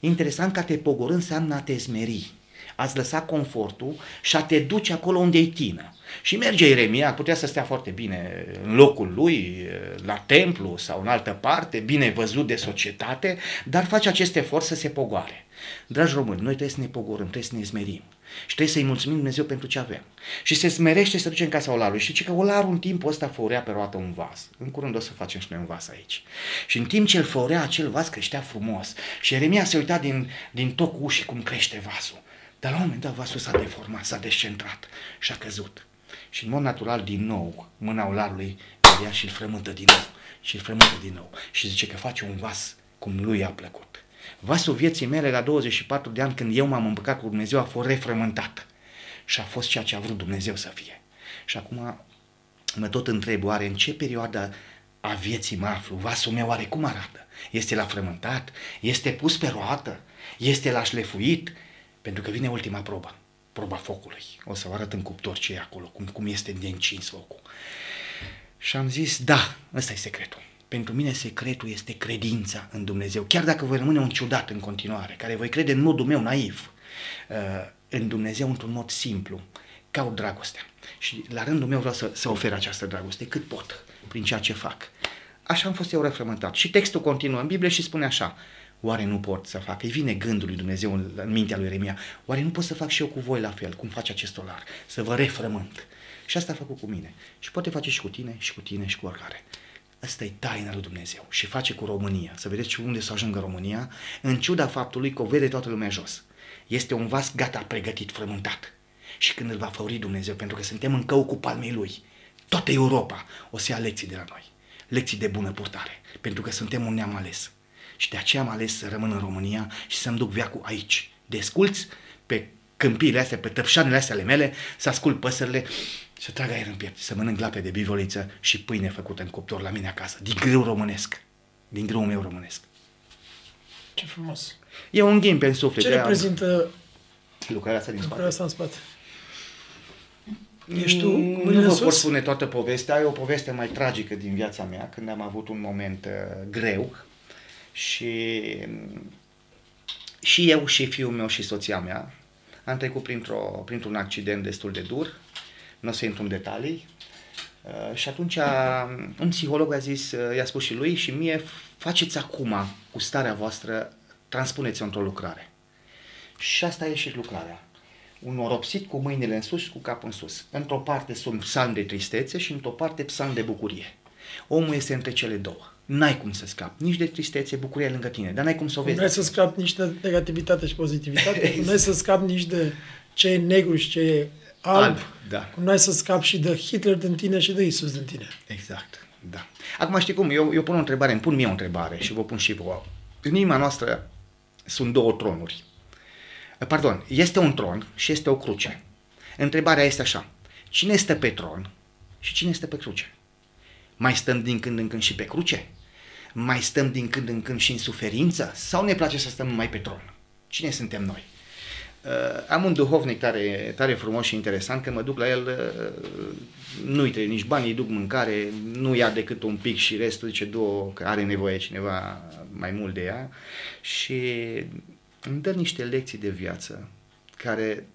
Interesant că a te pogorâ înseamnă a te smeri, ați lăsa confortul și a te duce acolo unde e tină. Și merge Ieremia, putea să stea foarte bine în locul lui, la templu sau în altă parte, bine văzut de societate, dar face acest efort să se pogoare. Dragi români, noi trebuie să ne pogorâm, trebuie să ne smerim. Și trebuie să-i mulțumim Dumnezeu pentru ce avem. Și se smerește să duce în casa olarului. Și că olarul în timpul ăsta făurea pe roată un vas. În curând o să facem și noi un vas aici. Și în timp ce el făurea acel vas creștea frumos. Și Eremia se uita din, din tocul ușii cum crește vasul. Dar la un moment dat vasul s-a deformat, s-a descentrat și a căzut. Și în mod natural, din nou, mâna olarului ia și îl frământă din nou. Și îl frământă din nou. Și zice că face un vas cum lui a plăcut. Vasul vieții mele la 24 de ani, când eu m-am împăcat cu Dumnezeu, a fost refrământat. Și a fost ceea ce a vrut Dumnezeu să fie. Și acum mă tot întreb, oare în ce perioadă a vieții mă aflu? Vasul meu oare cum arată? Este la frământat? Este pus pe roată? Este la șlefuit? Pentru că vine ultima probă, proba focului. O să vă arăt în cuptor ce e acolo, cum, cum este de încins focul. Și am zis, da, ăsta e secretul. Pentru mine secretul este credința în Dumnezeu. Chiar dacă voi rămâne un ciudat în continuare, care voi crede în modul meu naiv, uh, în Dumnezeu într-un mod simplu, caut dragostea. Și la rândul meu vreau să, să ofer această dragoste cât pot, prin ceea ce fac. Așa am fost eu refrământat. Și textul continuă în Biblie și spune așa, Oare nu pot să fac? Îi vine gândul lui Dumnezeu în, în mintea lui Eremia. Oare nu pot să fac și eu cu voi la fel, cum face acest olar? Să vă refrământ. Și asta a făcut cu mine. Și poate face și cu tine, și cu tine, și cu oricare. Asta e taina lui Dumnezeu și face cu România. Să vedeți unde să ajungă România, în ciuda faptului că o vede toată lumea jos. Este un vas gata, pregătit, frământat. Și când îl va făuri Dumnezeu, pentru că suntem în cău cu palmei lui, toată Europa o să ia lecții de la noi. Lecții de bună purtare, pentru că suntem un neam ales. Și de aceea am ales să rămân în România și să-mi duc viacul aici. Desculți pe câmpiile astea, pe tăpșanele astea ale mele, să ascult păsările, să trag aer în piept, să mănânc lape de bivoliță și pâine făcută în cuptor la mine acasă, din grâu românesc, din grâu meu românesc. Ce frumos. E un ghim pe suflet. Ce reprezintă lucrarea asta din spate? Lucrarea asta în spate. Ești tu cu Nu vă pot spune toată povestea, e o poveste mai tragică din viața mea, când am avut un moment uh, greu și și eu și fiul meu și soția mea am trecut printr-o, printr-un accident destul de dur, nu o să intru în detalii, uh, și atunci un psiholog a zis, uh, i-a spus și lui și mie, faceți acum cu starea voastră, transpuneți-o într-o lucrare. Și asta a ieșit lucrarea. Un oropsit cu mâinile în sus și cu capul în sus. Într-o parte sunt psalm de tristețe și într-o parte psalm de bucurie. Omul este între cele două n-ai cum să scapi. Nici de tristețe, bucuria lângă tine, dar n-ai cum să o vezi. Nu ai să scapi nici de negativitate și pozitivitate, exact. nu ai să scapi nici de ce e negru și ce e alb, alb da. cum nu ai să scapi și de Hitler din tine și de Isus din tine. Exact, da. Acum știi cum, eu, eu pun o întrebare, îmi pun mie o întrebare și vă pun și vouă. În inima noastră sunt două tronuri. Pardon, este un tron și este o cruce. Întrebarea este așa, cine este pe tron și cine este pe cruce? Mai stăm din când în când și pe cruce? Mai stăm din când în când și în suferință? Sau ne place să stăm numai pe tron? Cine suntem noi? Uh, am un duhovnic tare, tare frumos și interesant, că mă duc la el, uh, nu-i trebuie nici bani, îi duc mâncare, nu ia decât un pic și restul zice două, că are nevoie cineva mai mult de ea și îmi dă niște lecții de viață care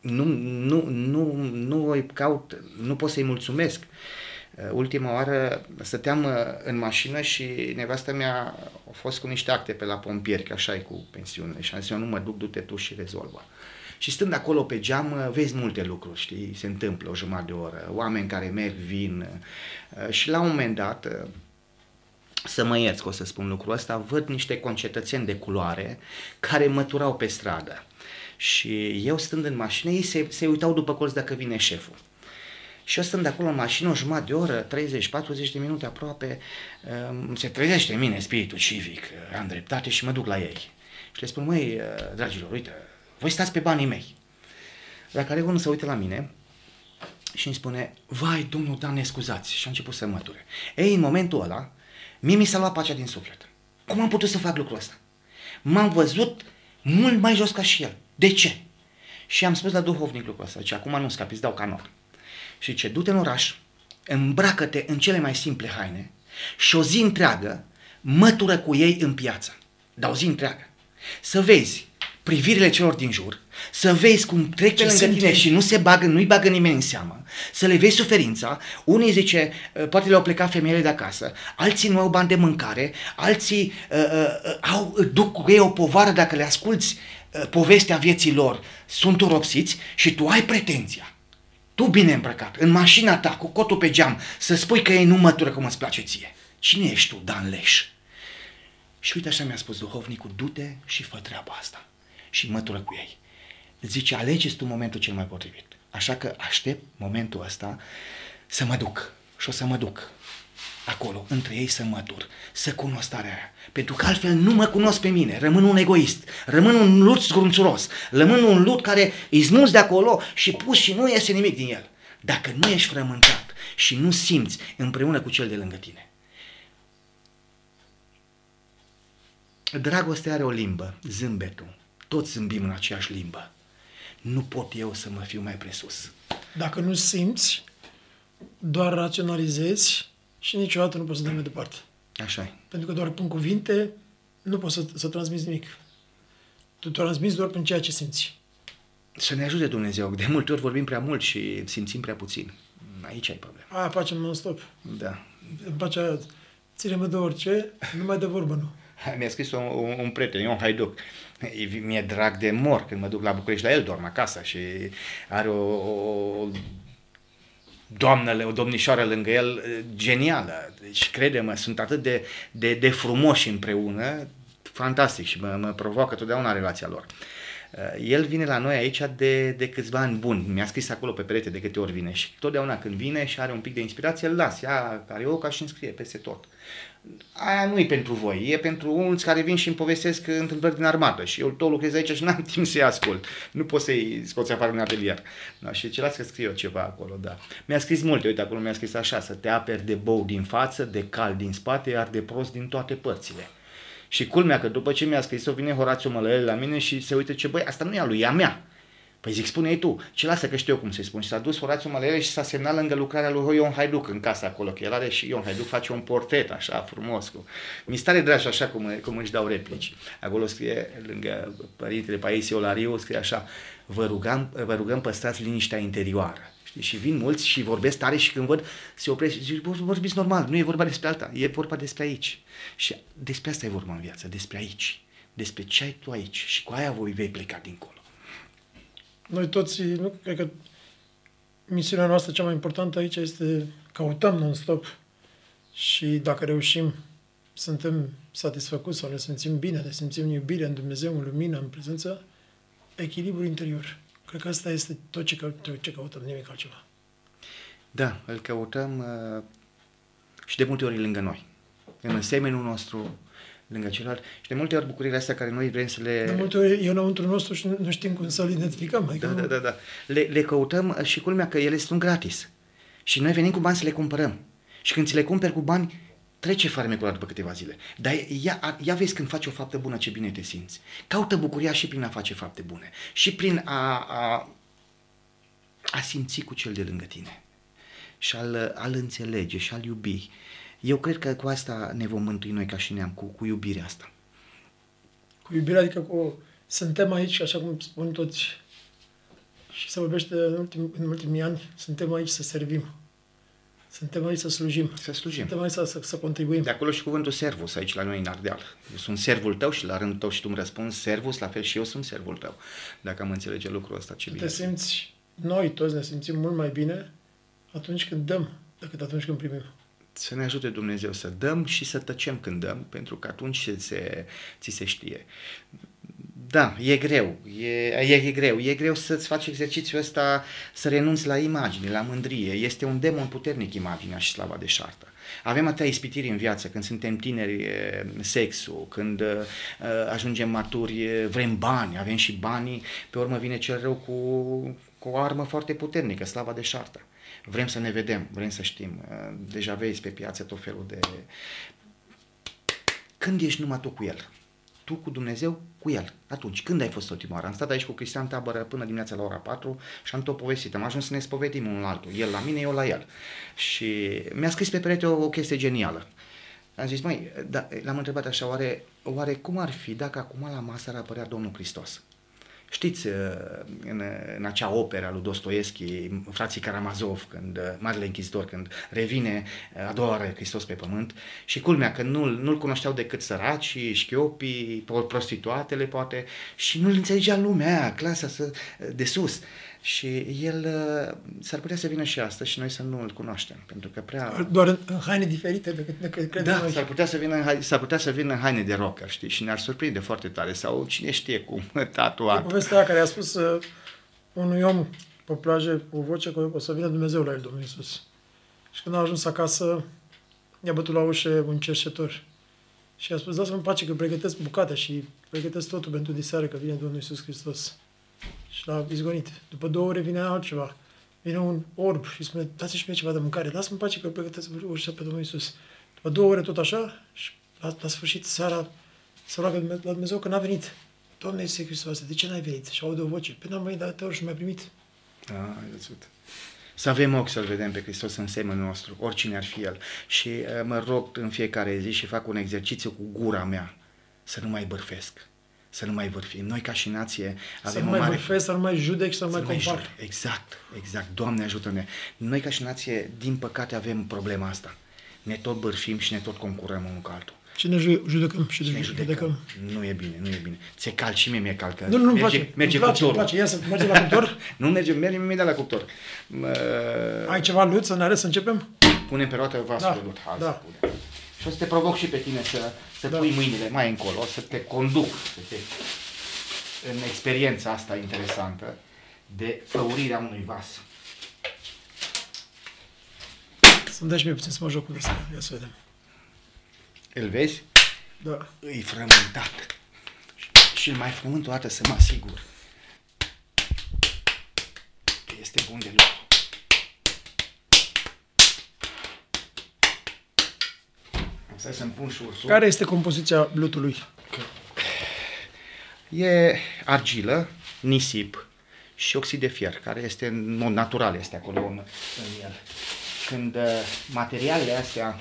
nu, nu, nu, nu îi caut, nu pot să-i mulțumesc. Uh, ultima oară stăteam uh, în mașină și nevastă mea a fost cu niște acte pe la pompieri, că așa e cu pensiunile și am zis, eu nu mă duc, du-te tu și rezolvă. Și stând acolo pe geam, uh, vezi multe lucruri, știi, se întâmplă o jumătate de oră, oameni care merg, vin și la un moment dat, să mă ierți că o să spun lucrul ăsta, văd niște concetățeni de culoare care măturau pe stradă. Și eu stând în mașină, ei se, se uitau după colț dacă vine șeful. Și eu stând acolo în mașină o jumătate de oră, 30-40 de minute aproape, um, se trezește în mine spiritul civic, am dreptate și mă duc la ei. Și le spun, măi, uh, dragilor, uite, voi stați pe banii mei. La care unul se uită la mine și îmi spune, vai, domnul Dan, ne scuzați. Și a început să măture. Ei, în momentul ăla, mie mi s-a luat pacea din suflet. Cum am putut să fac lucrul ăsta? M-am văzut mult mai jos ca și el. De ce? Și am spus la duhovnic lucrul ăsta. Zice, acum nu scapi, îți dau canor. Și ce, du-te în oraș, îmbracă-te în cele mai simple haine și o zi întreagă mătură cu ei în piață. Dar o zi întreagă. Să vezi privirile celor din jur, să vezi cum trec pe lângă tine și nu se bagă, nu-i bagă nimeni în seamă, să le vezi suferința. Unii zice, uh, poate le-au plecat femeile de acasă, alții nu au bani de mâncare, alții uh, uh, au, duc cu ei o povară dacă le asculți uh, povestea vieții lor, sunt uropsiți și tu ai pretenția. Tu bine îmbrăcat, în mașina ta, cu cotul pe geam, să spui că ei nu mătură cum îți place ție. Cine ești tu, Dan Leș? Și uite așa mi-a spus duhovnicul, du-te și fă treaba asta. Și mătură cu ei. Zice, alegeți tu momentul cel mai potrivit. Așa că aștept momentul ăsta să mă duc. Și o să mă duc acolo, între ei să mătur, să cunosc starea aia. Pentru că altfel nu mă cunosc pe mine, rămân un egoist, rămân un lut zgrunțuros, rămân un lut care îi smuls de acolo și pus și nu iese nimic din el. Dacă nu ești frământat și nu simți împreună cu cel de lângă tine, Dragostea are o limbă, zâmbetul. Toți zâmbim în aceeași limbă. Nu pot eu să mă fiu mai presus. Dacă nu simți, doar raționalizezi și niciodată nu poți să dai mai departe. Așa e. Pentru că doar prin cuvinte nu poți să, să transmiți nimic. Tu transmiți doar prin ceea ce simți. Să ne ajute Dumnezeu. De multe ori vorbim prea mult și simțim prea puțin. Aici ai problema. Aia facem non-stop. Da. În pacea aia, ține-mă de orice, numai de vorbă nu. Mi-a scris un, un, un prieten, Ion Haiduc. Mi-e drag de mor când mă duc la București, la el dorm acasă și are o, o doamnă, o domnișoară lângă el genială. Deci, crede-mă, sunt atât de, de, de frumoși împreună, fantastic și mă, mă provoacă totdeauna relația lor. El vine la noi aici de, de câțiva ani buni. Mi-a scris acolo pe perete de câte ori vine și totdeauna când vine și are un pic de inspirație, îl las, ia carioca și îmi scrie peste tot aia nu e pentru voi, e pentru mulți care vin și îmi povestesc întâmplări din armată și eu tot lucrez aici și n-am timp să-i ascult. Nu pot să-i scoți afară în atelier. Da, și ce las că scriu eu ceva acolo, da. Mi-a scris multe, uite, acolo mi-a scris așa, să te aperi de bou din față, de cal din spate, iar de prost din toate părțile. Și culmea că după ce mi-a scris-o, vine Horațiu Mălăele la mine și se uită ce, băi, asta nu e a lui, e a mea. Păi zic, spune-i tu, ce lasă că știu eu cum să-i spun. Și s-a dus Horațiu Malele și s-a semnat lângă lucrarea lui Ion Haiduc în casa acolo, că el are și Ion Haiduc face un portret așa frumos. Cu... Mi stare drag așa cum, cum își dau replici. Acolo scrie, lângă părintele Paisie Olariu, scrie așa, vă rugăm, vă rugăm păstrați liniștea interioară. Știi? Și vin mulți și vorbesc tare și când văd, se opresc și zic, vorbiți normal, nu e vorba despre alta, e vorba despre aici. Și despre asta e vorba în viață, despre aici, despre ce ai tu aici și cu aia voi vei pleca dincolo. Noi toți, nu, cred că misiunea noastră cea mai importantă aici este căutăm non-stop și dacă reușim, suntem satisfăcuți sau ne simțim bine, ne simțim iubire în Dumnezeu, în lumină, în prezență, echilibru interior. Cred că asta este tot ce, căutăm, ce căutăm, nimic altceva. Da, îl căutăm uh, și de multe ori lângă noi. În semenul nostru, lângă celălalt. Și de multe ori bucuriile astea care noi vrem să le... De multe ori e înăuntru nostru și nu știm cum să-l identificăm. Adică da, nu... da, da, da. Le, le căutăm și culmea că ele sunt gratis. Și noi venim cu bani să le cumpărăm. Și când ți le cumperi cu bani, trece farmecul ăla după câteva zile. Dar ia, ia vezi când faci o faptă bună ce bine te simți. Caută bucuria și prin a face fapte bune. Și prin a, a, a simți cu cel de lângă tine. Și al, al înțelege și al iubi. Eu cred că cu asta ne vom mântui noi ca și neam, cu, cu iubirea asta. Cu iubirea, adică cu... Suntem aici, așa cum spun toți, și se vorbește în, ultim, în ultimii ani, suntem aici să servim. Suntem aici să slujim. Să slujim. Suntem aici să, să, să contribuim. De acolo și cuvântul servus aici la noi în Ardeal. Eu sunt servul tău și la rândul tău și tu îmi răspunzi servus, la fel și eu sunt servul tău. Dacă am înțelege lucrul ăsta, ce bine. Te simți, noi toți ne simțim mult mai bine atunci când dăm decât atunci când primim să ne ajute Dumnezeu să dăm și să tăcem când dăm, pentru că atunci se, ți se știe. Da, e greu, e, e, e greu, e greu să-ți faci exercițiul ăsta, să renunți la imagine, la mândrie. Este un demon puternic imaginea și slava de șartă. Avem atâtea ispitiri în viață, când suntem tineri, e, sexul, când e, ajungem maturi, e, vrem bani, avem și banii, pe urmă vine cel rău cu, cu o armă foarte puternică, slava de șartă. Vrem să ne vedem, vrem să știm. E, Deja vezi pe piață tot felul de... Când ești numai tu cu el? tu cu Dumnezeu, cu El. Atunci, când ai fost ultima oară? Am stat aici cu Cristian Tabără până dimineața la ora 4 și am tot povestit. Am ajuns să ne spovedim unul la altul. El la mine, eu la el. Și mi-a scris pe perete o, o chestie genială. Am zis, măi, da, l-am întrebat așa, oare, oare cum ar fi dacă acum la masă ar apărea Domnul Hristos? Știți, uh, în, în acea operă a lui Dostoevski, frații Karamazov, când, uh, Marele Închizitor, când revine uh, a doua oară Hristos pe pământ și culmea că nu-l, nu-l cunoșteau decât săracii, șchiopii, prostituatele poate și nu-l înțelegea lumea aia, clasa de sus. Și el s-ar putea să vină și astăzi și noi să nu îl cunoaștem, pentru că prea... Doar în, în haine diferite decât, decât credem Da, noi. s-ar putea, să vină, în hai- s-ar putea să vină în haine de rocker, știi, și ne-ar surprinde foarte tare, sau cine știe cum, E tatuat. povestea aia care a spus uh, unui om pe plajă cu voce că o să vină Dumnezeu la el, Domnul Iisus. Și când a ajuns acasă, i-a bătut la ușă un cerșetor. Și a spus, dați-mă în pace că pregătesc bucate și pregătesc totul pentru diseară că vine Domnul Iisus Hristos. Și l-a izgonit. După două ore vine altceva. Vine un orb și spune, dați-și mie ceva de mâncare, lasă-mă în pace că pregătesc ușa pe Domnul Iisus. După două ore tot așa și la, la sfârșit seara se roagă Dumne- la Dumnezeu că n-a venit. Doamne Iisuse Hristos, de ce n-ai venit? Și aude o voce. Păi n-am venit de atâtea ori și nu mi-ai primit. Da, ai văzut. Să avem ochi să-L vedem pe Hristos în semnul nostru, oricine ar fi El. Și uh, mă rog în fiecare zi și fac un exercițiu cu gura mea să nu mai bârfesc, să nu mai vârfim. Noi ca și nație Să avem nu o mai mare... bârfesc, să nu mai judec, să nu Să mai nu mai compar. jure. Exact, exact. Doamne ajută-ne. Noi ca și nație, din păcate, avem problema asta. Ne tot bârfim și ne tot concurăm unul cu altul. Și ne ju- judecăm și Și ne ne judecăm. judecăm. Nu e bine, nu e bine. Ți-e cal și mie mi-e cal. Că Nu, nu, nu-mi merge, place. merge îmi place, îmi cuptorul. place. Ia să mergem la cuptor. Nu merge, mergem imediat la cuptor. Mă, Ai ceva lut să ne arăți să începem? Punem pe roată vasul Da, de lut. Hai da. să punem. Și o să te provoc și pe tine să, să Da. pui mâinile mai încolo, să te conduc să te, în experiența asta interesantă de făurirea unui vas. Să-mi dai și mie puțin să mă joc cu asta. Ia să vedem. Îl vezi? Da. Îi frământat. Și- Și îl mai frământ o dată să mă asigur că este bun de lucru. Stai să-mi pun și ursul. Care este compoziția lutului? E argilă, nisip și oxid de fier, care este în mod natural este acolo în, în el. Când uh, materialele astea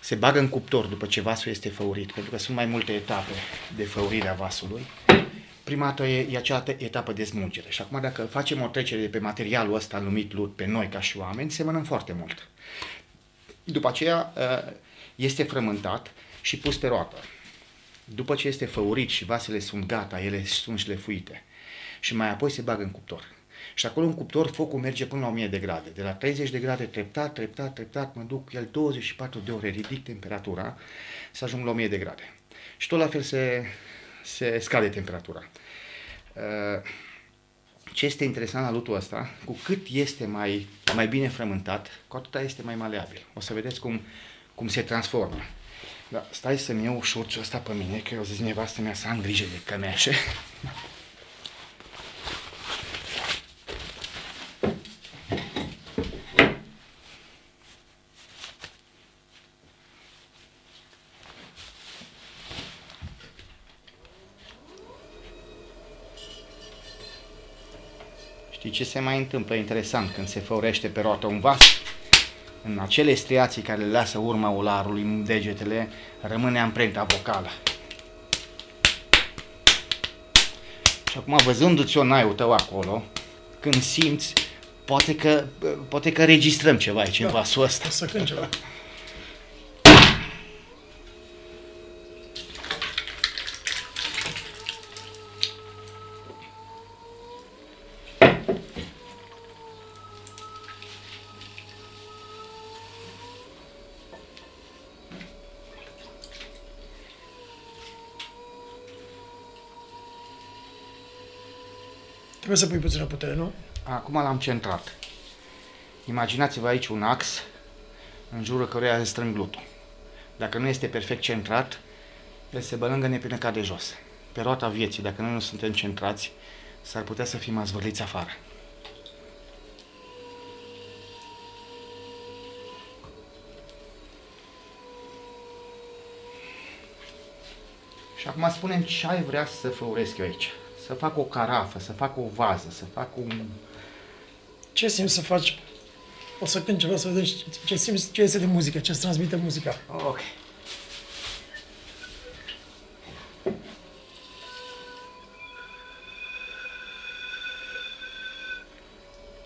se bagă în cuptor după ce vasul este făurit, pentru că sunt mai multe etape de făurire a vasului, prima dată e, e acea te- etapă de smulgere. Și acum dacă facem o trecere de pe materialul ăsta numit lut pe noi ca și oameni, semănăm foarte mult. După aceea uh, este frământat și pus pe roată. După ce este făurit și vasele sunt gata, ele sunt șlefuite și mai apoi se bagă în cuptor. Și acolo în cuptor focul merge până la 1000 de grade. De la 30 de grade treptat, treptat, treptat, mă duc cu el 24 de ore, ridic temperatura să ajung la 1000 de grade. Și tot la fel se, se scade temperatura. Uh, Ce este interesant la lutul ăsta, cu cât este mai, mai bine frământat, cu atâta este mai maleabil. O să vedeți cum, cum se transformă. Da, stai să-mi iau șorțul ăsta pe mine, că eu zis nevastă mea să am grijă de cămeașe. Știi ce se mai întâmplă interesant când se făurește pe roată un vas? În acele striații care le lasă urma ularului în degetele, rămâne amprenta vocală. Și acum, văzându-ți onaiul tău acolo, când simți, poate că, poate că registrăm ceva aici în Da. vasul ăsta. O să cânt ceva. Trebuie să pui puțină putere, nu? Acum l-am centrat. Imaginați-vă aici un ax în jurul căruia se strâng glutul. Dacă nu este perfect centrat, el se bălângă nepinăcat de jos. Pe roata vieții, dacă noi nu suntem centrați, s-ar putea să fim azvârliți afară. Și acum spunem ce ai vrea să făuresc eu aici. Să fac o carafă, să fac o vază, să fac un... Ce simți să faci? O să cânt ceva să vedem ce, ce simți, ce este de muzică, ce îți transmite muzica. Ok.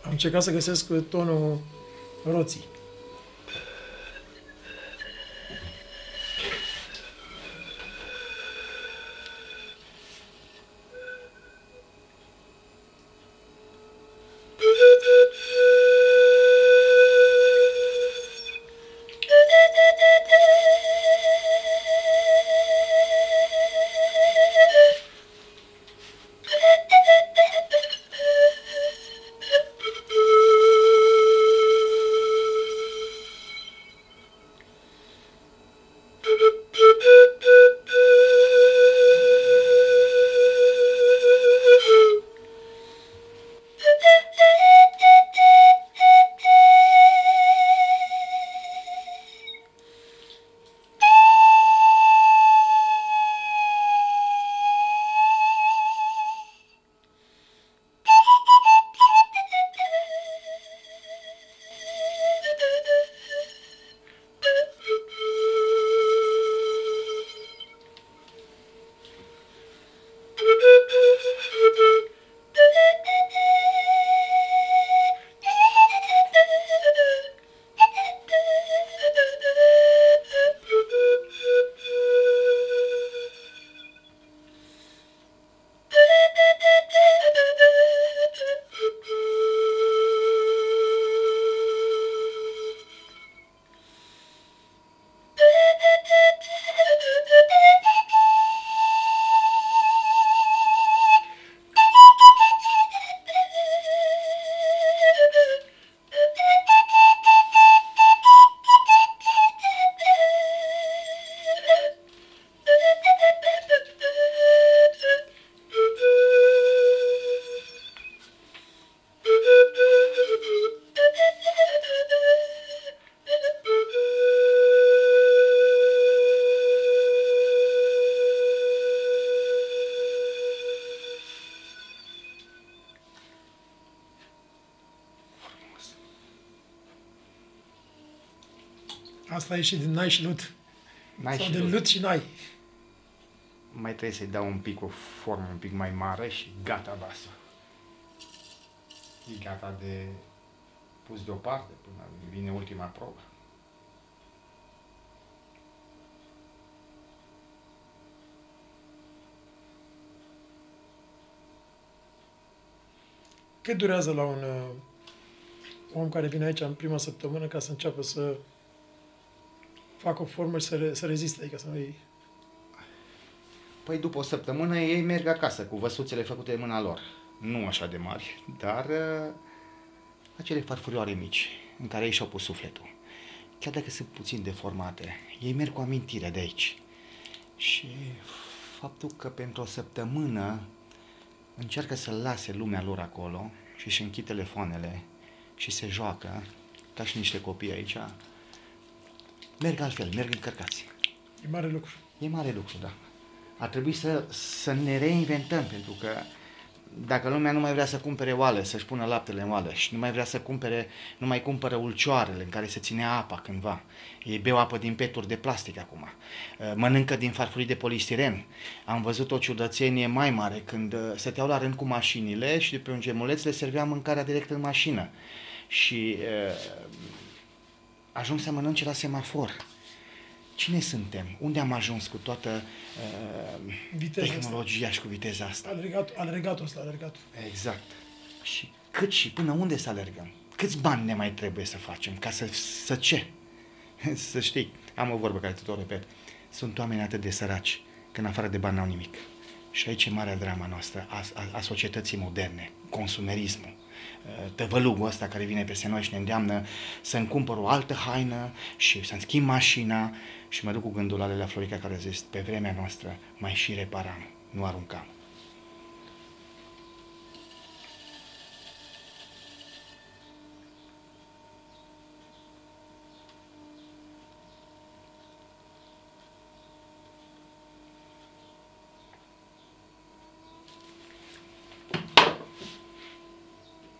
Am încercat să găsesc tonul roții. Asta e și din nai și lut. N-ai Sau și din lut. lut și nai. Mai trebuie să-i dau un pic o formă un pic mai mare și gata vasul. E gata de pus deoparte până vine ultima probă. Cât durează la un uh, om care vine aici în prima săptămână ca să înceapă să facă o formă și să, re, să reziste, adică să nu Păi după o săptămână ei merg acasă cu văsuțele făcute de mâna lor. Nu așa de mari, dar uh, acele farfurioare mici în care ei și-au pus sufletul. Chiar dacă sunt puțin deformate, ei merg cu amintire de aici. Și faptul că pentru o săptămână încearcă să lase lumea lor acolo și își închid telefoanele și se joacă ca și niște copii aici, merg altfel, merg încărcați. e mare lucru. E mare lucru, da. Ar trebui să, să ne reinventăm, pentru că dacă lumea nu mai vrea să cumpere oale, să-și pună laptele în oală și nu mai vrea să cumpere, nu mai cumpără ulcioarele în care se ținea apa cândva. Ei beau apă din peturi de plastic acum. Uh, Mănâncă din farfurii de polistiren. Am văzut o ciudățenie mai mare când uh, stăteau la rând cu mașinile și de pe un gemuleț le servea mâncarea direct în mașină. Și uh, ajung să mănânce la semafor. Cine suntem? Unde am ajuns cu toată uh, Viteza asta. tehnologia și cu viteza asta? Alergatul, alergatul ăsta, alergatul. Exact. Și cât și până unde să alergăm? Câți bani ne mai trebuie să facem? Ca să, să ce? să știi, am o vorbă care tot o repet. Sunt oameni atât de săraci că în afară de bani n-au nimic. Și aici e marea drama noastră a, a, a societății moderne, consumerismul. Uh, tăvălugul ăsta care vine peste noi și ne îndeamnă să-mi cumpăr o altă haină și să-mi schimb mașina și mă duc cu gândul la Lelea Florica care a zis, pe vremea noastră mai și reparam, nu aruncam.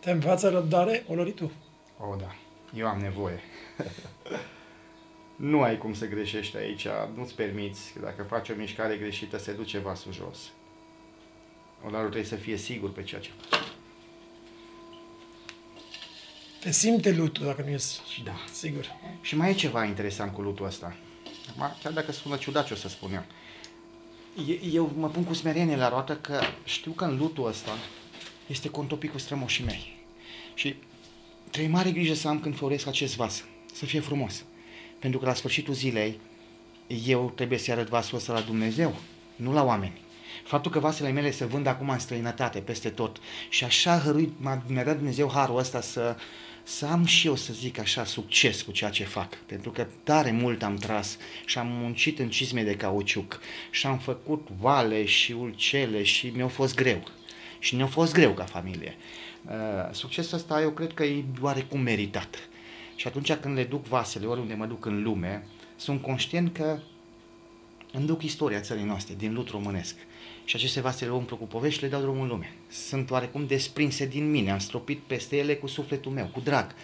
Te învață răbdare, Oloritu? O, da. Eu am nevoie. nu ai cum să greșești aici, nu-ți permiți, că dacă faci o mișcare greșită, se duce vasul jos. Olarul trebuie să fie sigur pe ceea ce face. Te simte lutul, dacă nu ești Da. sigur. Și mai e ceva interesant cu lutul ăsta. Acum, chiar dacă sună ciudat ce o să spun eu. E- Eu mă pun cu smerenie la roată că știu că în lutul ăsta este contopit cu strămoșii mei. Și trebuie mare grijă să am când floresc acest vas. Să fie frumos. Pentru că la sfârșitul zilei eu trebuie să arăt vasul ăsta la Dumnezeu, nu la oameni. Faptul că vasele mele se vând acum în străinătate, peste tot, și așa hăruit, m-a, mi-a dat Dumnezeu harul ăsta să, să am și eu, să zic așa, succes cu ceea ce fac. Pentru că tare mult am tras și am muncit în cizme de cauciuc și am făcut vale și ulcele și mi-a fost greu. Și ne-a fost greu ca familie. Uh, succesul ăsta eu cred că e oarecum meritat. Și atunci când le duc vasele, oriunde mă duc în lume, sunt conștient că îmi duc istoria țării noastre, din lut românesc. Și aceste vase le umplu cu povești și le dau drumul în lume. Sunt oarecum desprinse din mine, am stropit peste ele cu sufletul meu, cu drag.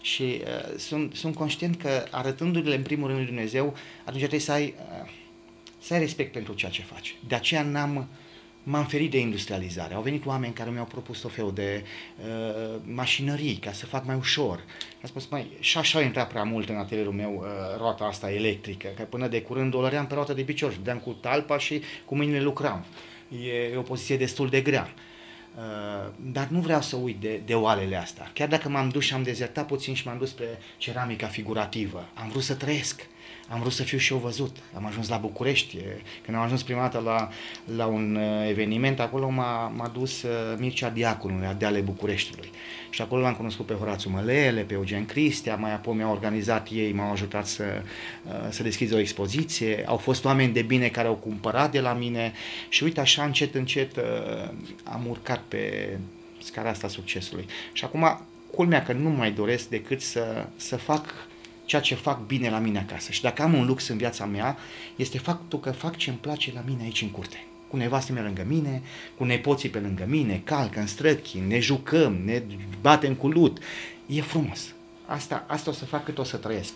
Și uh, sunt, sunt conștient că arătându-le în primul rând lui Dumnezeu, atunci trebuie să ai, uh, să ai respect pentru ceea ce faci. De aceea n-am, m-am ferit de industrializare. Au venit oameni care mi-au propus tot felul de uh, mașinării ca să fac mai ușor. Am spus, mai și așa a intrat prea mult în atelierul meu uh, roata asta electrică, că până de curând o lăream pe roată de picior și dădeam cu talpa și cu mâinile lucram. E, e o poziție destul de grea. Uh, dar nu vreau să uit de, de oalele astea. Chiar dacă m-am dus și am dezertat puțin și m-am dus pe ceramica figurativă, am vrut să trăiesc, am vrut să fiu și eu văzut. Am ajuns la București. E, Când am ajuns prima dată la, la un uh, eveniment, acolo m-a, m-a dus uh, Mircea Diaconul, la Deale Bucureștiului. Și acolo l-am cunoscut pe Horațiu Mălele, pe Eugen Cristea, mai apoi mi-au organizat ei, m-au ajutat să, uh, să deschid o expoziție. Au fost oameni de bine care au cumpărat de la mine și uite așa încet, încet uh, am urcat pe scara asta a succesului. Și acum, culmea că nu mai doresc decât să, să fac ceea ce fac bine la mine acasă. Și dacă am un lux în viața mea, este faptul că fac ce îmi place la mine aici în curte. Cu nevastă mea lângă mine, cu nepoții pe lângă mine, calcă în străchi, ne jucăm, ne batem cu lut. E frumos. Asta, asta o să fac cât o să trăiesc.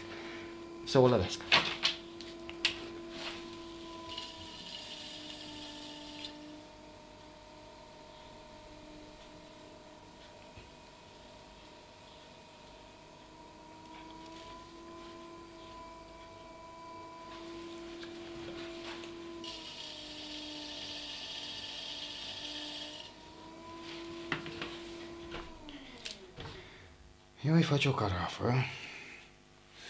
Să o lăresc. Face o carafă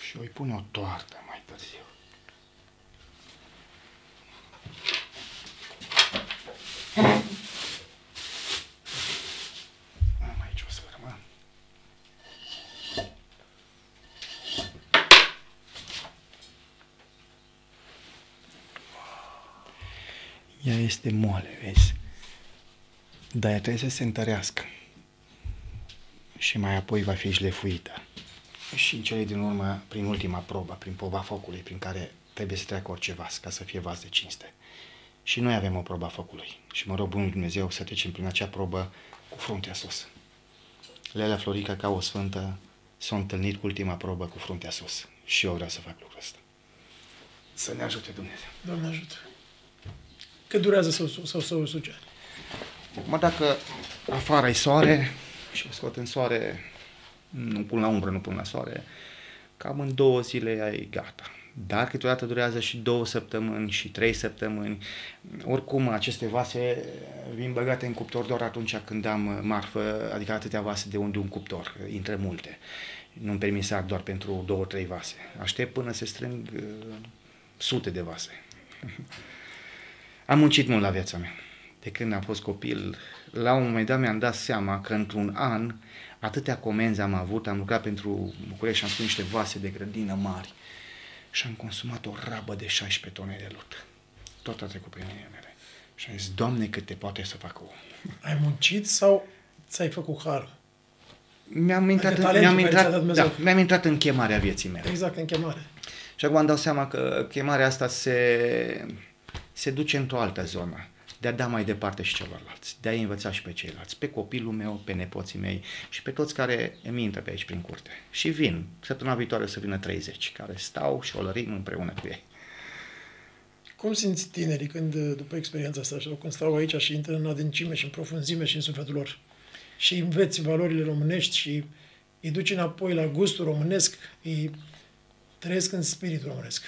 și îi pune o toartă mai târziu. Am aici o sfârmă. Ea este moale, vezi? Dar ea trebuie să se întărească și mai apoi va fi șlefuită. Și în cele din urmă, prin ultima probă, prin proba focului, prin care trebuie să treacă orice vas, ca să fie vas de cinste. Și noi avem o probă a focului. Și mă rog Bunul Dumnezeu să trecem prin acea probă cu fruntea sus. Lelea Florica, ca o sfântă, s-a întâlnit cu ultima probă cu fruntea sus. Și eu vreau să fac lucrul ăsta. Să ne ajute Dumnezeu. Doamne ajută. Cât durează să, să, să, să o suce? Mă, dacă afară e soare și o scot în soare, nu pun la umbră, nu pun la soare, cam în două zile ai gata. Dar câteodată durează și două săptămâni și trei săptămâni. Oricum, aceste vase vin băgate în cuptor doar atunci când am marfă, adică atâtea vase de unde un cuptor, intră multe. Nu-mi permis să arde doar pentru două, trei vase. Aștept până se strâng uh, sute de vase. am muncit mult la viața mea. de când am fost copil, la un moment dat mi-am dat seama că într-un an atâtea comenzi am avut, am lucrat pentru București și am pus niște vase de grădină mari și am consumat o rabă de 16 tone de lut. Tot a trecut prin mine mele. Și am zis, Doamne, cât te poate să fac om. Ai muncit sau ți-ai făcut har? Mi-am intrat, Adică în, talentul mi-am, care ți-a dat intrat, Dumnezeu. da, mi-am intrat în chemarea vieții mele. Exact, în chemare. Și acum îmi dau seama că chemarea asta se, se duce într-o altă zonă. De a da mai departe și celorlalți, de a învăța și pe ceilalți, pe copilul meu, pe nepoții mei și pe toți care îmi intră pe aici prin curte. Și vin, săptămâna viitoare o să vină 30, care stau și o lărim împreună cu ei. Cum simți tinerii când, după experiența asta, sau când stau aici și intră în adâncime și în profunzime și în sufletul lor și înveți valorile românești și îi duci înapoi la gustul românesc, îi trăiesc în spiritul românesc.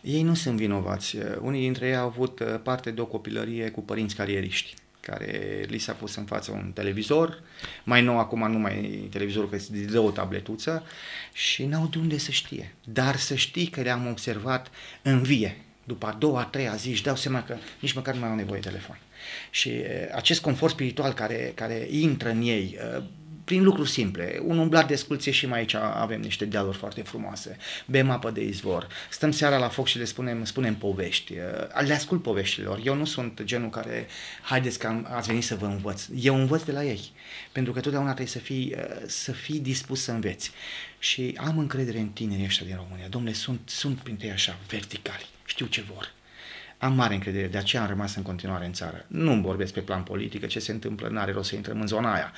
Ei nu sunt vinovați. Unii dintre ei au avut uh, parte de o copilărie cu părinți carieriști care li s-a pus în față un televizor, mai nou acum nu mai e televizorul, că îți dă o tabletuță și n-au de unde să știe. Dar să știi că le-am observat în vie. După a doua, a treia zi își dau seama că nici măcar nu mai au nevoie de telefon. Și uh, acest confort spiritual care, care intră în ei, uh, prin lucruri simple. Un umblat de sculție și mai aici avem niște dealuri foarte frumoase. Bem apă de izvor. Stăm seara la foc și le spunem, spunem povești. Uh, Le ascult poveștilor. Eu nu sunt genul care, haideți că am, ați venit să vă învăț. Eu învăț de la ei. Pentru că totdeauna trebuie să fii, uh, să fii dispus să înveți. Și am încredere în tinerii ăștia din România. Domnule, sunt, sunt printre ei așa, verticali. Știu ce vor. Am mare încredere, de aceea am rămas în continuare în țară. Nu vorbesc pe plan politic, că ce se întâmplă, n-are rost să intrăm în zona aia.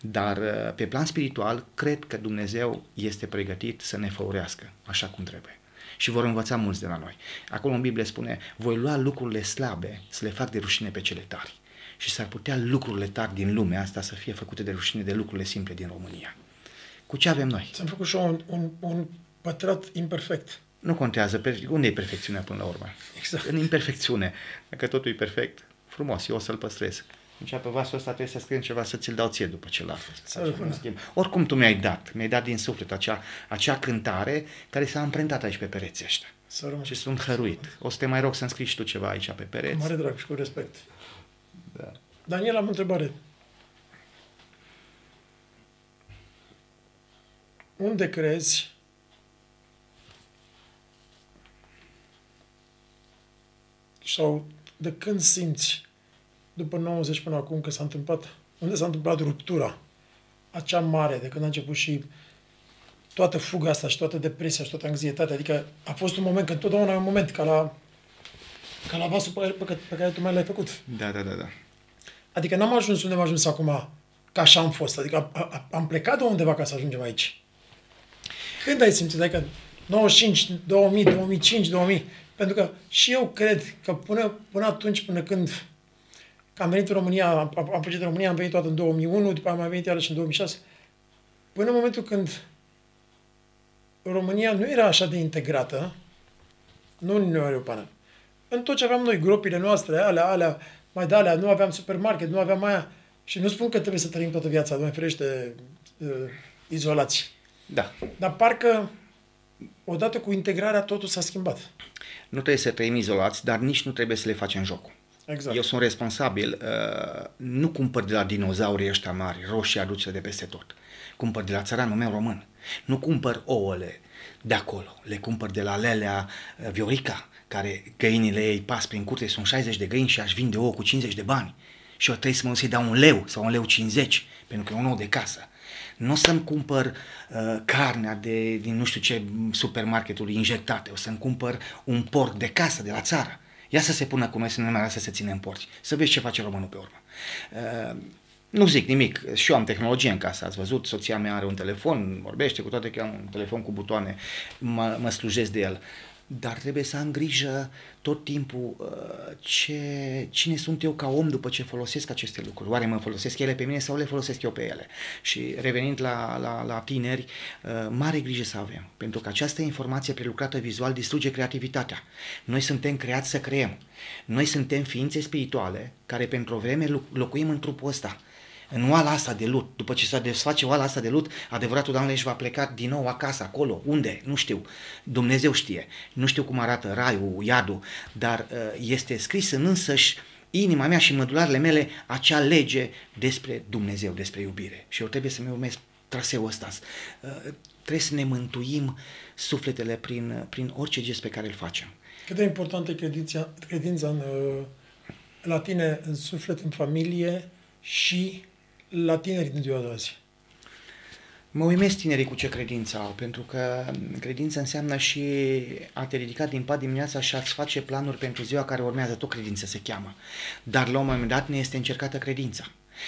Dar uh, pe plan spiritual, cred că Dumnezeu este pregătit să ne făurească așa cum trebuie. Și vor învăța mulți de la noi. Acolo în Biblie spune, voi lua lucrurile slabe să le fac de rușine pe cele tari. Și s-ar putea lucrurile tari din lumea asta să fie făcute de rușine de lucrurile simple din România. Cu ce avem noi? Ți-am făcut și eu un, un, un pătrat imperfect. Nu contează, per- unde e perfecțiunea până la urmă? Exact. În imperfecțiune. Dacă totul e perfect, frumos, eu o să-l păstrez. Deci pe vasul ăsta trebuie să scriem ceva să ți-l dau ție după ce l Să rămână. Oricum tu mi-ai dat, mi-ai dat din suflet acea, acea cântare care s-a amprentat aici pe pereții ăștia. Să rămân. Și sunt hăruit. O să te mai rog să-mi scrii și tu ceva aici pe Cu pereți. mare drag și cu respect. Da. Daniel, am o întrebare. Unde crezi sau de când simți după 90 până acum că s-a întâmplat, unde s-a întâmplat ruptura acea mare de când a început și toată fuga asta și toată depresia și toată anxietatea, adică a fost un moment, că întotdeauna e un moment ca la, ca la vasul pe care, pe care- pe care tu mai l-ai făcut. Da, da, da, da. Adică n-am ajuns unde am ajuns acum, ca așa am fost. Adică a, a, am plecat de undeva ca să ajungem aici. Când ai simțit? Adică 95, 2000, 2005, 2000. Pentru că și eu cred că până, până atunci, până când că am venit în România, am, am am plecat în România, am venit toată în 2001, după aia am mai venit iarăși în 2006, până în momentul când România nu era așa de integrată, nu în Uniunea Europeană. În tot ce aveam noi, gropile noastre, alea, alea, mai de alea, nu aveam supermarket, nu aveam aia. Și nu spun că trebuie să trăim toată viața, Doamne ferește, uh, izolați. Da. Dar parcă, odată cu integrarea, totul s-a schimbat. Nu trebuie să trăim izolați, dar nici nu trebuie să le facem jocul. Exact. Eu sunt responsabil, uh, nu cumpăr de la dinozaurii ăștia mari, roșii aduce de peste tot. Cumpăr de la țăranul meu român. Nu cumpăr ouăle de acolo, le cumpăr de la Lelea uh, Viorica, care găinile ei pas prin curte, sunt 60 de găini și aș vinde ouă cu 50 de bani. Și eu trebuie să mă duc să-i dau un leu sau un leu 50, pentru că e un ou de casă. Nu o să-mi cumpăr uh, carnea de, din nu știu ce supermarketul injectate, o să-mi cumpăr un porc de casă, de la țară. Ia să se pună cu noi să ne mai lasă să ținem porci. Să vezi ce face românul pe urmă. Uh, nu zic nimic, și eu am tehnologie în casă, ați văzut, soția mea are un telefon, vorbește, cu toate că am un telefon cu butoane, mă, mă slujesc de el. Dar trebuie să am grijă tot timpul uh, ce, cine sunt eu ca om după ce folosesc aceste lucruri. Oare mă folosesc ele pe mine sau le folosesc eu pe ele? Și revenind la, la, la tineri, uh, mare grijă să avem, pentru că această informație prelucrată vizual distruge creativitatea. Noi suntem creați să creăm. Noi suntem ființe spirituale care pentru o vreme loc- locuim în trupul ăsta în oala asta de lut, după ce se desface oala asta de lut, adevăratul Doamne își va pleca din nou acasă, acolo, unde, nu știu, Dumnezeu știe, nu știu cum arată raiul, iadul, dar uh, este scris în însăși inima mea și mădularele mele acea lege despre Dumnezeu, despre iubire. Și eu trebuie să-mi urmez traseul ăsta. Uh, trebuie să ne mântuim sufletele prin, prin orice gest pe care îl facem. Cât de importantă e credința, credința în, uh, la tine în suflet, în familie și la tineri din ziua de azi? Mă uimesc tinerii cu ce credință au, pentru că credința înseamnă și a te ridica din pat dimineața și a-ți face planuri pentru ziua care urmează, tot credință se cheamă. Dar la un moment dat ne este încercată credința.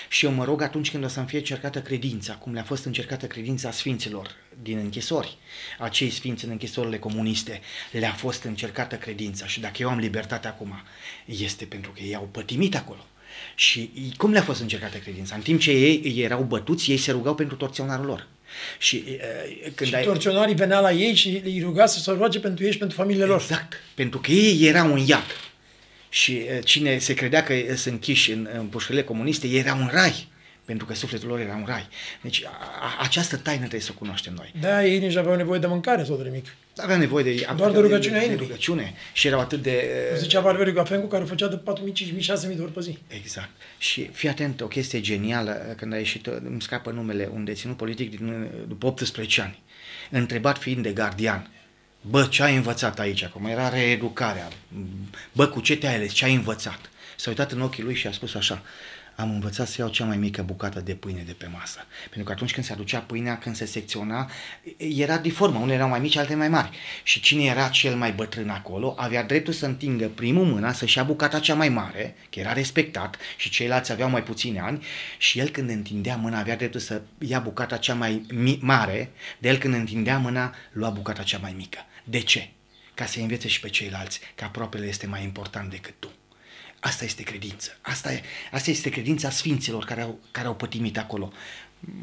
Și eu mă rog atunci când o să-mi fie încercată credința, cum le-a fost încercată credința sfinților din închisori, acei sfinți în închisorile comuniste, le-a fost încercată credința și dacă eu am libertate acum, este pentru că ei au pătimit acolo. Și cum le-a fost încercată credința? În timp ce ei erau bătuți, ei se rugau pentru torționarul lor. Și, uh, când și ai... torționarii venea la ei și îi ruga să se roage pentru ei și pentru familiile lor. Exact. Pentru că ei erau un iad. Și uh, cine se credea că sunt închiși în, în pușcările comuniste, ei erau un rai pentru că sufletul lor era un rai. Deci a, a, această taină trebuie să o cunoaștem noi. Da, ei nici aveau nevoie de mâncare sau de nimic. Aveau nevoie de... Doar de rugăciunea de, de, de rugăciune și erau atât de... Zicea Barberiu Gafencu care făcea de 4.000, 5.000, 6.000 de ori pe zi. Exact. Și fii atent, o chestie genială, când a ieșit, îmi scapă numele, un deținut politic din, după 18 ani, întrebat fiind de gardian, bă, ce ai învățat aici? Acum era reeducarea. Bă, cu ce te-ai ales? Ce ai învățat? S-a uitat în ochii lui și a spus așa, am învățat să iau cea mai mică bucată de pâine de pe masă. Pentru că atunci când se aducea pâinea, când se secționa, era diformă. Unele erau mai mici, alte mai mari. Și cine era cel mai bătrân acolo, avea dreptul să întingă primul mâna, să-și ia bucata cea mai mare, că era respectat, și ceilalți aveau mai puține ani, și el când întindea mâna, avea dreptul să ia bucata cea mai mi- mare, de el când întindea mâna, lua bucata cea mai mică. De ce? Ca să învețe și pe ceilalți că aproapele este mai important decât tu. Asta este credință. Asta, e, asta este credința sfinților care au, care au pătimit acolo.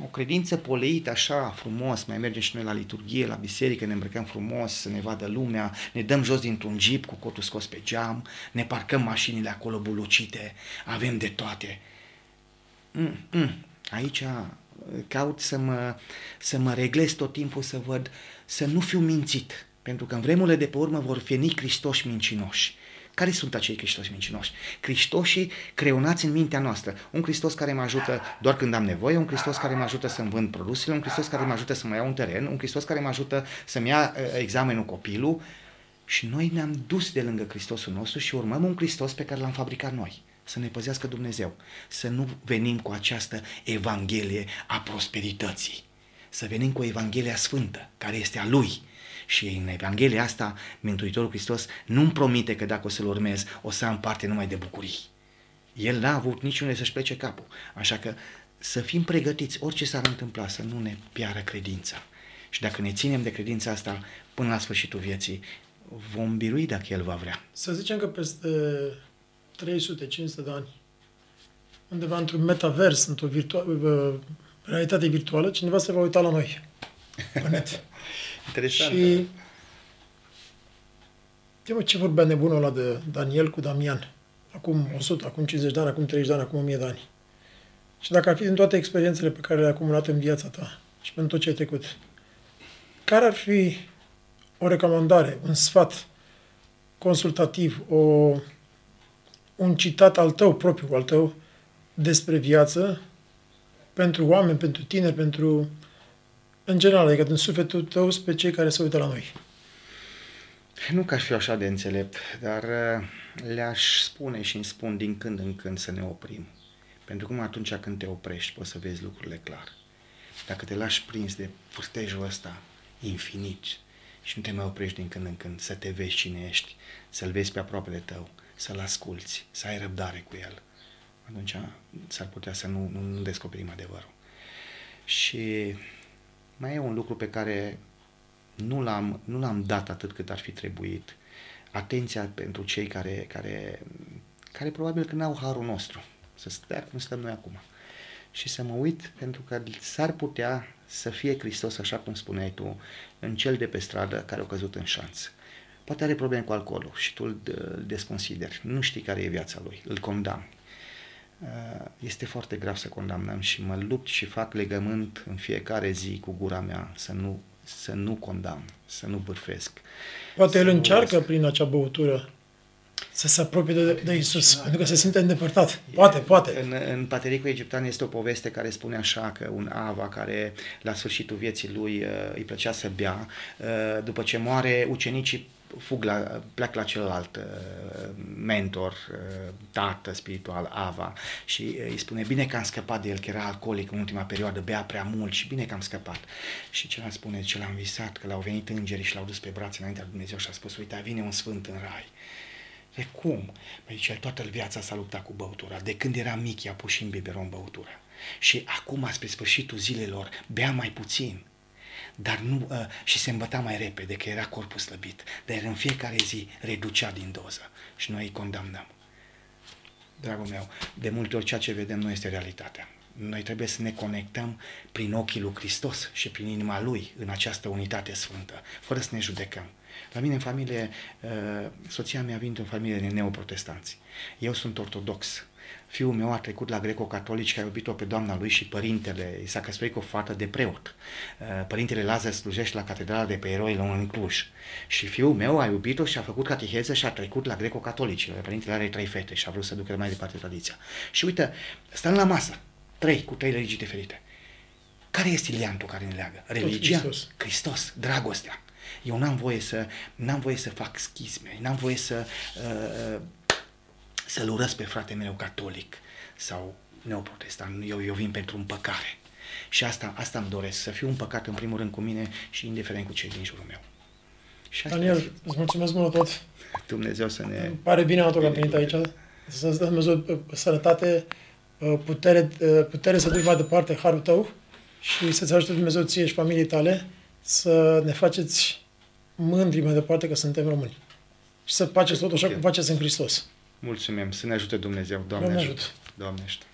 O credință poleită așa frumos, mai mergem și noi la liturghie, la biserică, ne îmbrăcăm frumos, să ne vadă lumea, ne dăm jos dintr-un jeep cu cotul scos pe geam, ne parcăm mașinile acolo bulucite, avem de toate. Mm, mm. Aici uh, caut să mă, să mă reglez tot timpul, să văd, să nu fiu mințit. Pentru că în vremurile de pe urmă vor veni Hristoși mincinoși. Care sunt acei Hristoși mincinoși? Hristoșii creonați în mintea noastră. Un Hristos care mă ajută doar când am nevoie, un Hristos care mă ajută să-mi vând produsele, un Hristos care mă ajută să mă iau un teren, un Hristos care mă ajută să-mi ia uh, examenul copilul. Și noi ne-am dus de lângă Hristosul nostru și urmăm un Hristos pe care l-am fabricat noi. Să ne păzească Dumnezeu. Să nu venim cu această Evanghelie a prosperității. Să venim cu Evanghelia Sfântă, care este a Lui, și în Evanghelia asta, Mântuitorul Hristos nu-mi promite că dacă o să-L urmez, o să am parte numai de bucurii. El n-a avut niciunde să-și plece capul. Așa că să fim pregătiți, orice s-ar întâmpla, să nu ne piară credința. Și dacă ne ținem de credința asta până la sfârșitul vieții, vom birui dacă El va vrea. Să zicem că peste 300-500 de ani, undeva într-un metavers, într-o virtu- realitate virtuală, cineva se va uita la noi. Interesant. Și eu ce vorbea nebunul ăla de Daniel cu Damian. Acum 100, acum 50 de ani, acum 30 de ani, acum 1000 de ani. Și dacă ar fi din toate experiențele pe care le-ai acumulat în viața ta și pentru tot ce ai trecut, care ar fi o recomandare, un sfat consultativ, o, un citat al tău, propriu al tău, despre viață, pentru oameni, pentru tineri, pentru în general, adică din sufletul tău spre cei care se uită la noi. Nu că aș fi așa de înțelept, dar uh, le-aș spune și îmi spun din când în când să ne oprim. Pentru că atunci când te oprești poți să vezi lucrurile clar. Dacă te lași prins de furtejul ăsta infinit și nu te mai oprești din când în când să te vezi cine ești, să-l vezi pe aproapele tău, să-l asculți, să ai răbdare cu el, atunci s-ar putea să nu, nu, nu descoperim adevărul. Și mai e un lucru pe care nu l-am, nu l-am dat atât cât ar fi trebuit. Atenția pentru cei care, care, care probabil că n-au harul nostru. Să stea cum stăm noi acum. Și să mă uit pentru că s-ar putea să fie Hristos, așa cum spuneai tu, în cel de pe stradă care a căzut în șanț. Poate are probleme cu alcoolul și tu îl desconsideri. Nu știi care e viața lui, îl condamni. Uh, este foarte grav să condamnăm și mă lupt și fac legământ în fiecare zi cu gura mea să nu, să nu condamn, să nu bârfesc. Poate el încearcă prin acea băutură să se apropie de, de Isus, pentru că se simte îndepărtat. Poate, poate. În, în Patericul Egiptean este o poveste care spune așa că un Ava care la sfârșitul vieții lui uh, îi plăcea să bea, uh, după ce moare, ucenicii fug la, plec la celălalt uh, mentor, uh, tată spiritual, Ava, și uh, îi spune, bine că am scăpat de el, că era alcoolic în ultima perioadă, bea prea mult și bine că am scăpat. Și celălalt spune, ce l-am visat, că l-au venit îngerii și l-au dus pe brațe înaintea lui Dumnezeu și a spus, uite, vine un sfânt în rai. De cum? Păi el toată viața s-a luptat cu băutura. De când era mic, i-a pus și în biberon băutura. Și acum, spre sfârșitul zilelor, bea mai puțin dar nu, uh, și se îmbăta mai repede, că era corpul slăbit, dar în fiecare zi reducea din doză și noi îi condamnăm. Dragul meu, de multe ori ceea ce vedem nu este realitatea. Noi trebuie să ne conectăm prin ochii lui Hristos și prin inima Lui în această unitate sfântă, fără să ne judecăm. La mine în familie, uh, soția mea vine în familie de neoprotestanți. Eu sunt ortodox, Fiul meu a trecut la greco-catolici, care a iubit-o pe doamna lui și părintele, i s-a căsătorit cu o fată de preot. Uh, părintele Lazar slujește la catedrala de pe eroi la în Cluj. Și fiul meu a iubit-o și a făcut cateheză și a trecut la greco-catolici. Părintele are trei fete și a vrut să ducă mai departe tradiția. Și uite, stăm la masă, trei, cu trei religii diferite. Care este liantul care ne leagă? Religia? Hristos. Hristos, dragostea. Eu n-am voie să, n-am voie să fac schisme, n-am voie să uh, să-l urăsc pe frate meu catolic sau neoprotestant. Eu, eu vin pentru împăcare. Și asta, asta îmi doresc, să fiu împăcat în primul rând cu mine și indiferent cu cei din jurul meu. Și Daniel, este. îți mulțumesc mult tot. Dumnezeu să ne... Îmi pare bine că am venit aici. Să-ți dăm Dumnezeu uh, sănătate, uh, putere, uh, putere să duci mai departe harul tău și să-ți ajute Dumnezeu ție și familiei tale să ne faceți mândri mai departe că suntem români. Și să faceți tot așa cum faceți în Hristos. Mulțumim, să ne ajute Dumnezeu, Doamne, Doamne ajută! Doamne ajută!